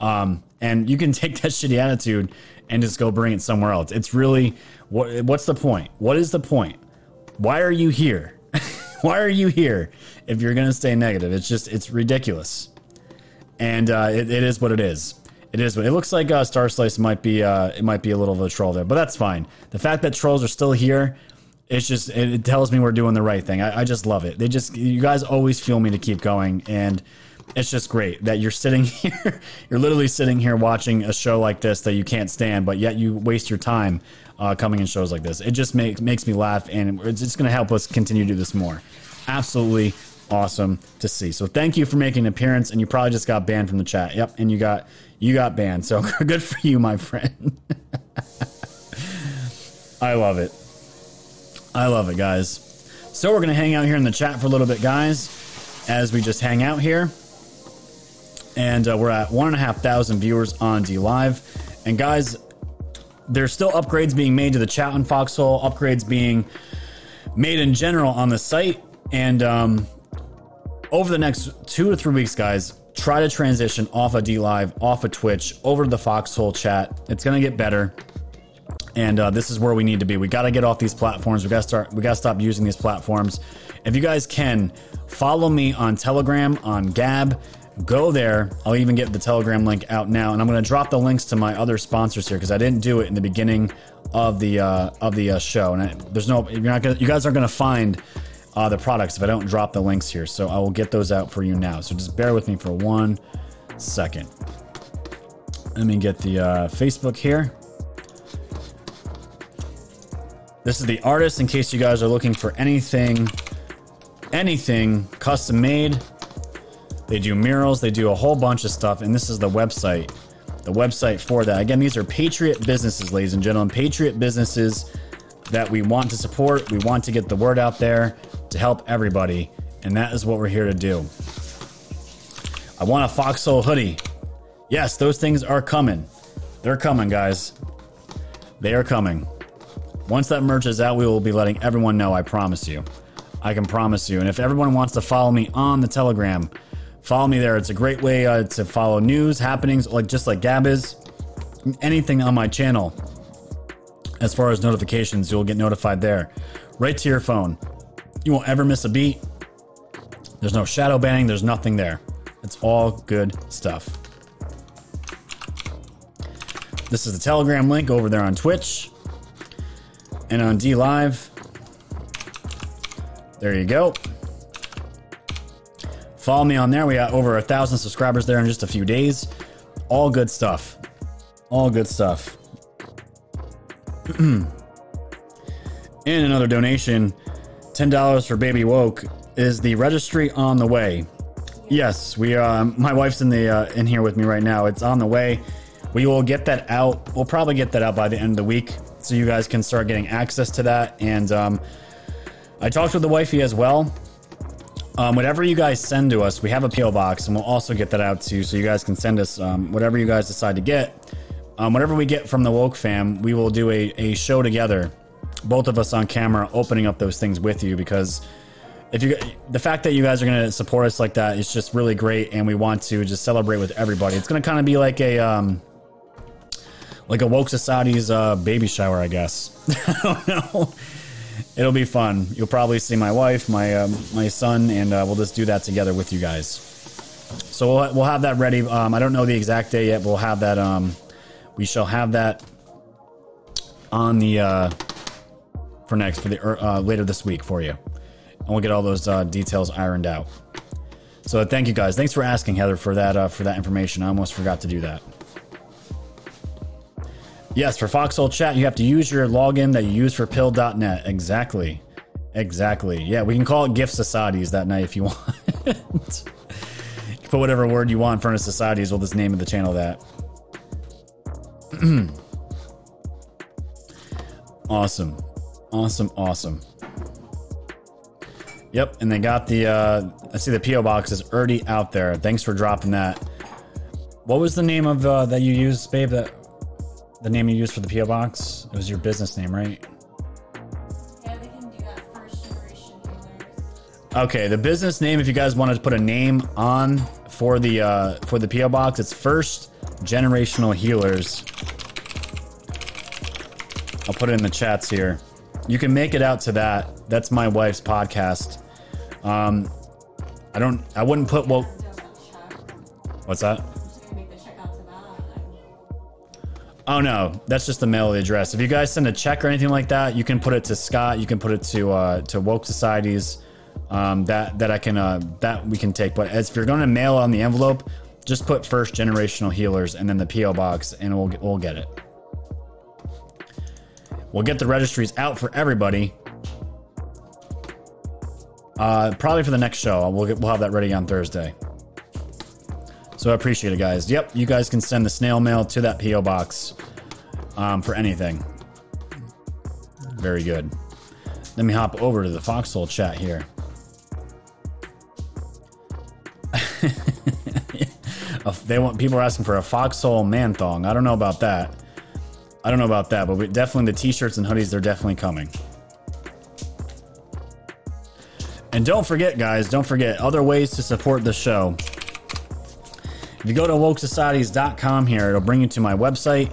Um, and you can take that shitty attitude and just go bring it somewhere else. It's really what? What's the point? What is the point? Why are you here? Why are you here if you're going to stay negative? It's just, it's ridiculous. And uh, it, it is what it is. It is. what It looks like uh, Star Slice might be, uh, it might be a little of a troll there, but that's fine. The fact that trolls are still here, it's just, it, it tells me we're doing the right thing. I, I just love it. They just, you guys always fuel me to keep going. And it's just great that you're sitting here, you're literally sitting here watching a show like this that you can't stand, but yet you waste your time uh, coming in shows like this. It just makes makes me laugh, and it's just going to help us continue to do this more. Absolutely awesome to see. So thank you for making an appearance, and you probably just got banned from the chat. Yep, and you got you got banned. So good for you, my friend. I love it. I love it, guys. So we're gonna hang out here in the chat for a little bit, guys, as we just hang out here. And uh, we're at one and a half thousand viewers on DLive. And guys, there's still upgrades being made to the chat on Foxhole, upgrades being made in general on the site. And um, over the next two to three weeks, guys, try to transition off of DLive, off of Twitch, over to the Foxhole chat. It's gonna get better and uh, this is where we need to be. We got to get off these platforms. We got to start. We got to stop using these platforms. If you guys can follow me on Telegram, on Gab, go there. I'll even get the Telegram link out now, and I'm going to drop the links to my other sponsors here because I didn't do it in the beginning of the uh, of the uh, show. And I, there's no, you're not gonna, you guys aren't going to find uh, the products if I don't drop the links here. So I will get those out for you now. So just bear with me for one second. Let me get the uh, Facebook here. This is the artist in case you guys are looking for anything, anything custom made. They do murals, they do a whole bunch of stuff, and this is the website. The website for that. Again, these are patriot businesses, ladies and gentlemen. Patriot businesses that we want to support. We want to get the word out there to help everybody, and that is what we're here to do. I want a foxhole hoodie. Yes, those things are coming. They're coming, guys. They are coming. Once that merch is out, we will be letting everyone know. I promise you. I can promise you. And if everyone wants to follow me on the Telegram, follow me there. It's a great way uh, to follow news, happenings, like just like Gab is. Anything on my channel, as far as notifications, you'll get notified there, right to your phone. You won't ever miss a beat. There's no shadow banning. There's nothing there. It's all good stuff. This is the Telegram link over there on Twitch and on DLive. There you go. Follow me on there. We got over a thousand subscribers there in just a few days. All good stuff. All good stuff. and another donation $10 for Baby Woke is the registry on the way. Yes, we uh, my wife's in the uh, in here with me right now. It's on the way. We will get that out. We'll probably get that out by the end of the week so you guys can start getting access to that. And um, I talked with the wifey as well. Um, whatever you guys send to us, we have a PO box, and we'll also get that out to you, so you guys can send us um, whatever you guys decide to get. Um, whatever we get from the woke fam, we will do a, a show together, both of us on camera, opening up those things with you because if you the fact that you guys are going to support us like that is just really great, and we want to just celebrate with everybody. It's going to kind of be like a um, like a woke society's uh, baby shower, I guess. I don't know. It'll be fun. You'll probably see my wife, my um, my son, and uh, we'll just do that together with you guys. So we'll, we'll have that ready. Um, I don't know the exact day yet, but we'll have that. Um, we shall have that on the uh, for next for the uh, later this week for you, and we'll get all those uh, details ironed out. So thank you guys. Thanks for asking Heather for that uh, for that information. I almost forgot to do that. Yes, for Foxhole Chat, you have to use your login that you use for pilled.net. Exactly. Exactly. Yeah, we can call it gift societies that night if you want. you put whatever word you want in front of societies. We'll just name of the channel that. awesome. Awesome. Awesome. Yep, and they got the, uh, I see the P.O. box is already out there. Thanks for dropping that. What was the name of uh, that you used, babe? That the name you used for the PO box? It was your business name, right? Okay, the business name. If you guys wanted to put a name on for the uh, for the PO box, it's First Generational Healers. I'll put it in the chats here. You can make it out to that. That's my wife's podcast. Um, I don't. I wouldn't put what. What's that? Oh no, that's just the mail address. If you guys send a check or anything like that, you can put it to Scott. You can put it to uh, to Woke Societies um, that that I can uh, that we can take. But as if you're going to mail on the envelope, just put first generational healers and then the PO box, and we'll we'll get it. We'll get the registries out for everybody. Uh, probably for the next show. We'll get, we'll have that ready on Thursday. So I appreciate it, guys. Yep, you guys can send the snail mail to that PO box um, for anything. Very good. Let me hop over to the Foxhole chat here. they want people are asking for a Foxhole man thong. I don't know about that. I don't know about that, but we, definitely the t-shirts and hoodies they're definitely coming. And don't forget, guys, don't forget other ways to support the show. If you go to wokesocieties.com here, it'll bring you to my website.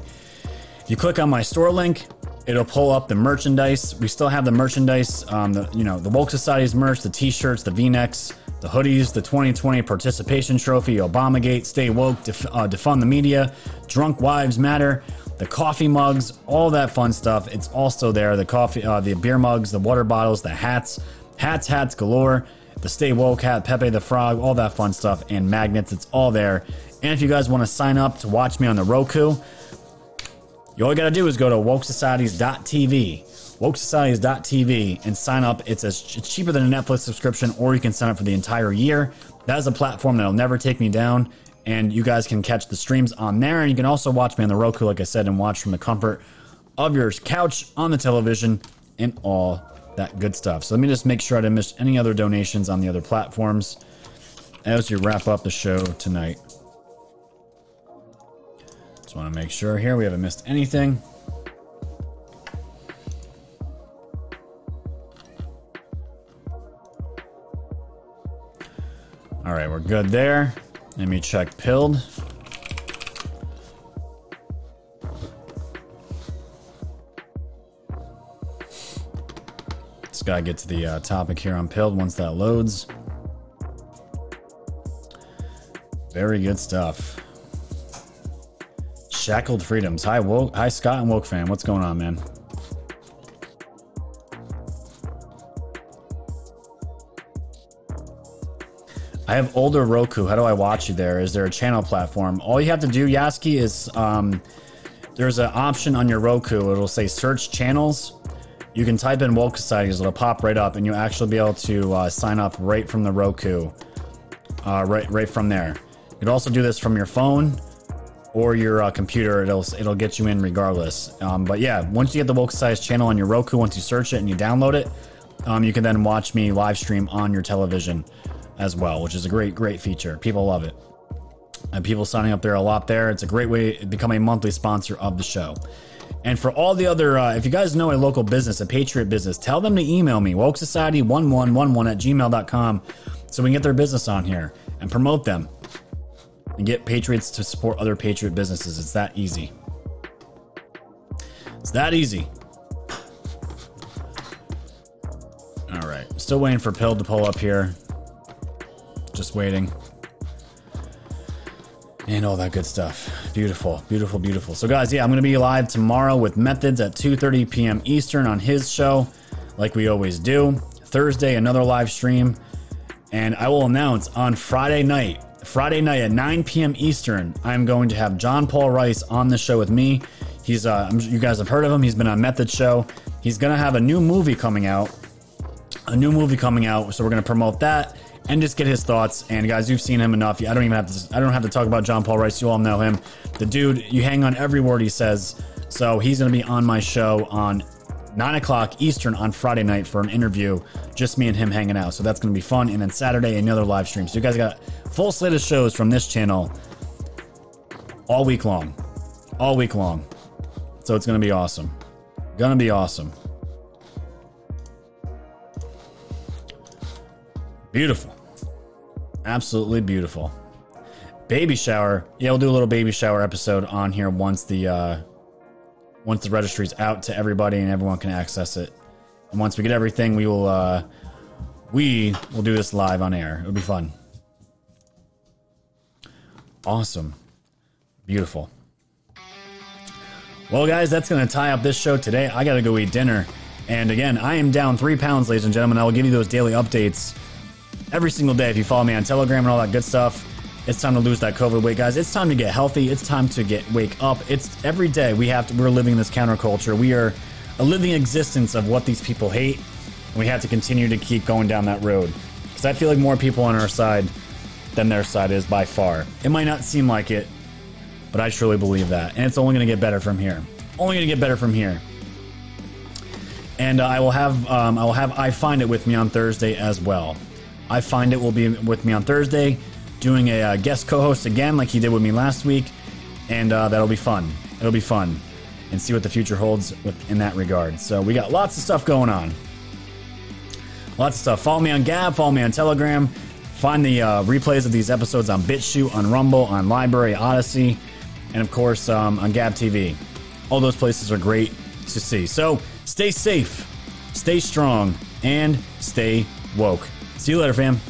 If you click on my store link, it'll pull up the merchandise. We still have the merchandise, um, the you know the Woke Societies merch, the T-shirts, the V-necks, the hoodies, the 2020 participation trophy, Obamagate, Stay Woke, def, uh, defund the media, Drunk Wives Matter, the coffee mugs, all that fun stuff. It's also there. The coffee, uh, the beer mugs, the water bottles, the hats, hats, hats galore, the Stay Woke hat, Pepe the Frog, all that fun stuff, and magnets. It's all there. And if you guys want to sign up to watch me on the Roku, you all you gotta do is go to wokesocieties.tv, wokesocieties.tv, and sign up. It's as it's cheaper than a Netflix subscription, or you can sign up for the entire year. That is a platform that'll never take me down, and you guys can catch the streams on there. And you can also watch me on the Roku, like I said, and watch from the comfort of your couch on the television and all that good stuff. So let me just make sure I didn't miss any other donations on the other platforms as we wrap up the show tonight. Just want to make sure here we haven't missed anything. All right, we're good there. Let me check pilled. Just gotta get to the uh, topic here on pilled once that loads. Very good stuff. Shackled Freedoms. Hi. Hi, Scott and Woke fan. What's going on, man? I have older Roku. How do I watch you there? Is there a channel platform? All you have to do, Yaski, is um, there's an option on your Roku. It'll say search channels. You can type in Woke Societies. It'll pop right up, and you'll actually be able to uh, sign up right from the Roku. Uh, right, right from there. You can also do this from your phone or your uh, computer. It'll it'll get you in regardless. Um, but yeah, once you get the Woke Societies channel on your Roku, once you search it and you download it, um, you can then watch me live stream on your television as well, which is a great, great feature. People love it. And people signing up there a lot there. It's a great way to become a monthly sponsor of the show. And for all the other, uh, if you guys know a local business, a patriot business, tell them to email me, woke society 1111 at gmail.com, so we can get their business on here and promote them and get patriots to support other patriot businesses. It's that easy. It's that easy. All right. Still waiting for Pill to pull up here. Just waiting. And all that good stuff. Beautiful, beautiful, beautiful. So guys, yeah, I'm going to be live tomorrow with Methods at 2:30 p.m. Eastern on his show, like we always do. Thursday another live stream, and I will announce on Friday night, Friday night at 9 p.m. Eastern, I'm going to have John Paul Rice on the show with me. He's uh, you guys have heard of him. He's been on Method Show. He's going to have a new movie coming out. A new movie coming out, so we're going to promote that and just get his thoughts. And guys, you've seen him enough. I don't even have to. I don't have to talk about John Paul Rice. You all know him. The dude, you hang on every word he says. So he's going to be on my show on nine o'clock Eastern on Friday night for an interview. Just me and him hanging out. So that's going to be fun. And then Saturday another live stream. So you guys got full slate of shows from this channel all week long, all week long. So it's going to be awesome. Gonna be awesome. Beautiful. Absolutely beautiful. Baby shower. Yeah, we'll do a little baby shower episode on here once the uh once the registry's out to everybody and everyone can access it. And once we get everything, we will uh we will do this live on air. It'll be fun. Awesome. Beautiful. Well, guys, that's going to tie up this show today. I got to go eat dinner. And again, I am down three pounds, ladies and gentlemen. I will give you those daily updates every single day. If you follow me on Telegram and all that good stuff, it's time to lose that COVID weight, guys. It's time to get healthy. It's time to get wake up. It's every day we have to. We're living this counterculture. We are a living existence of what these people hate. And we have to continue to keep going down that road because I feel like more people on our side than their side is by far. It might not seem like it, but I truly believe that, and it's only going to get better from here. Only going to get better from here. And uh, I will have um, I will have I find it with me on Thursday as well. I find it will be with me on Thursday, doing a uh, guest co-host again like he did with me last week, and uh, that'll be fun. It'll be fun, and see what the future holds with, in that regard. So we got lots of stuff going on. Lots of stuff. Follow me on Gab. Follow me on Telegram. Find the uh, replays of these episodes on BitChute, on Rumble, on LBRY, Odysee, and of course um, on Gab TV. All those places are great to see. So stay safe, stay strong, and stay woke. See you later, fam.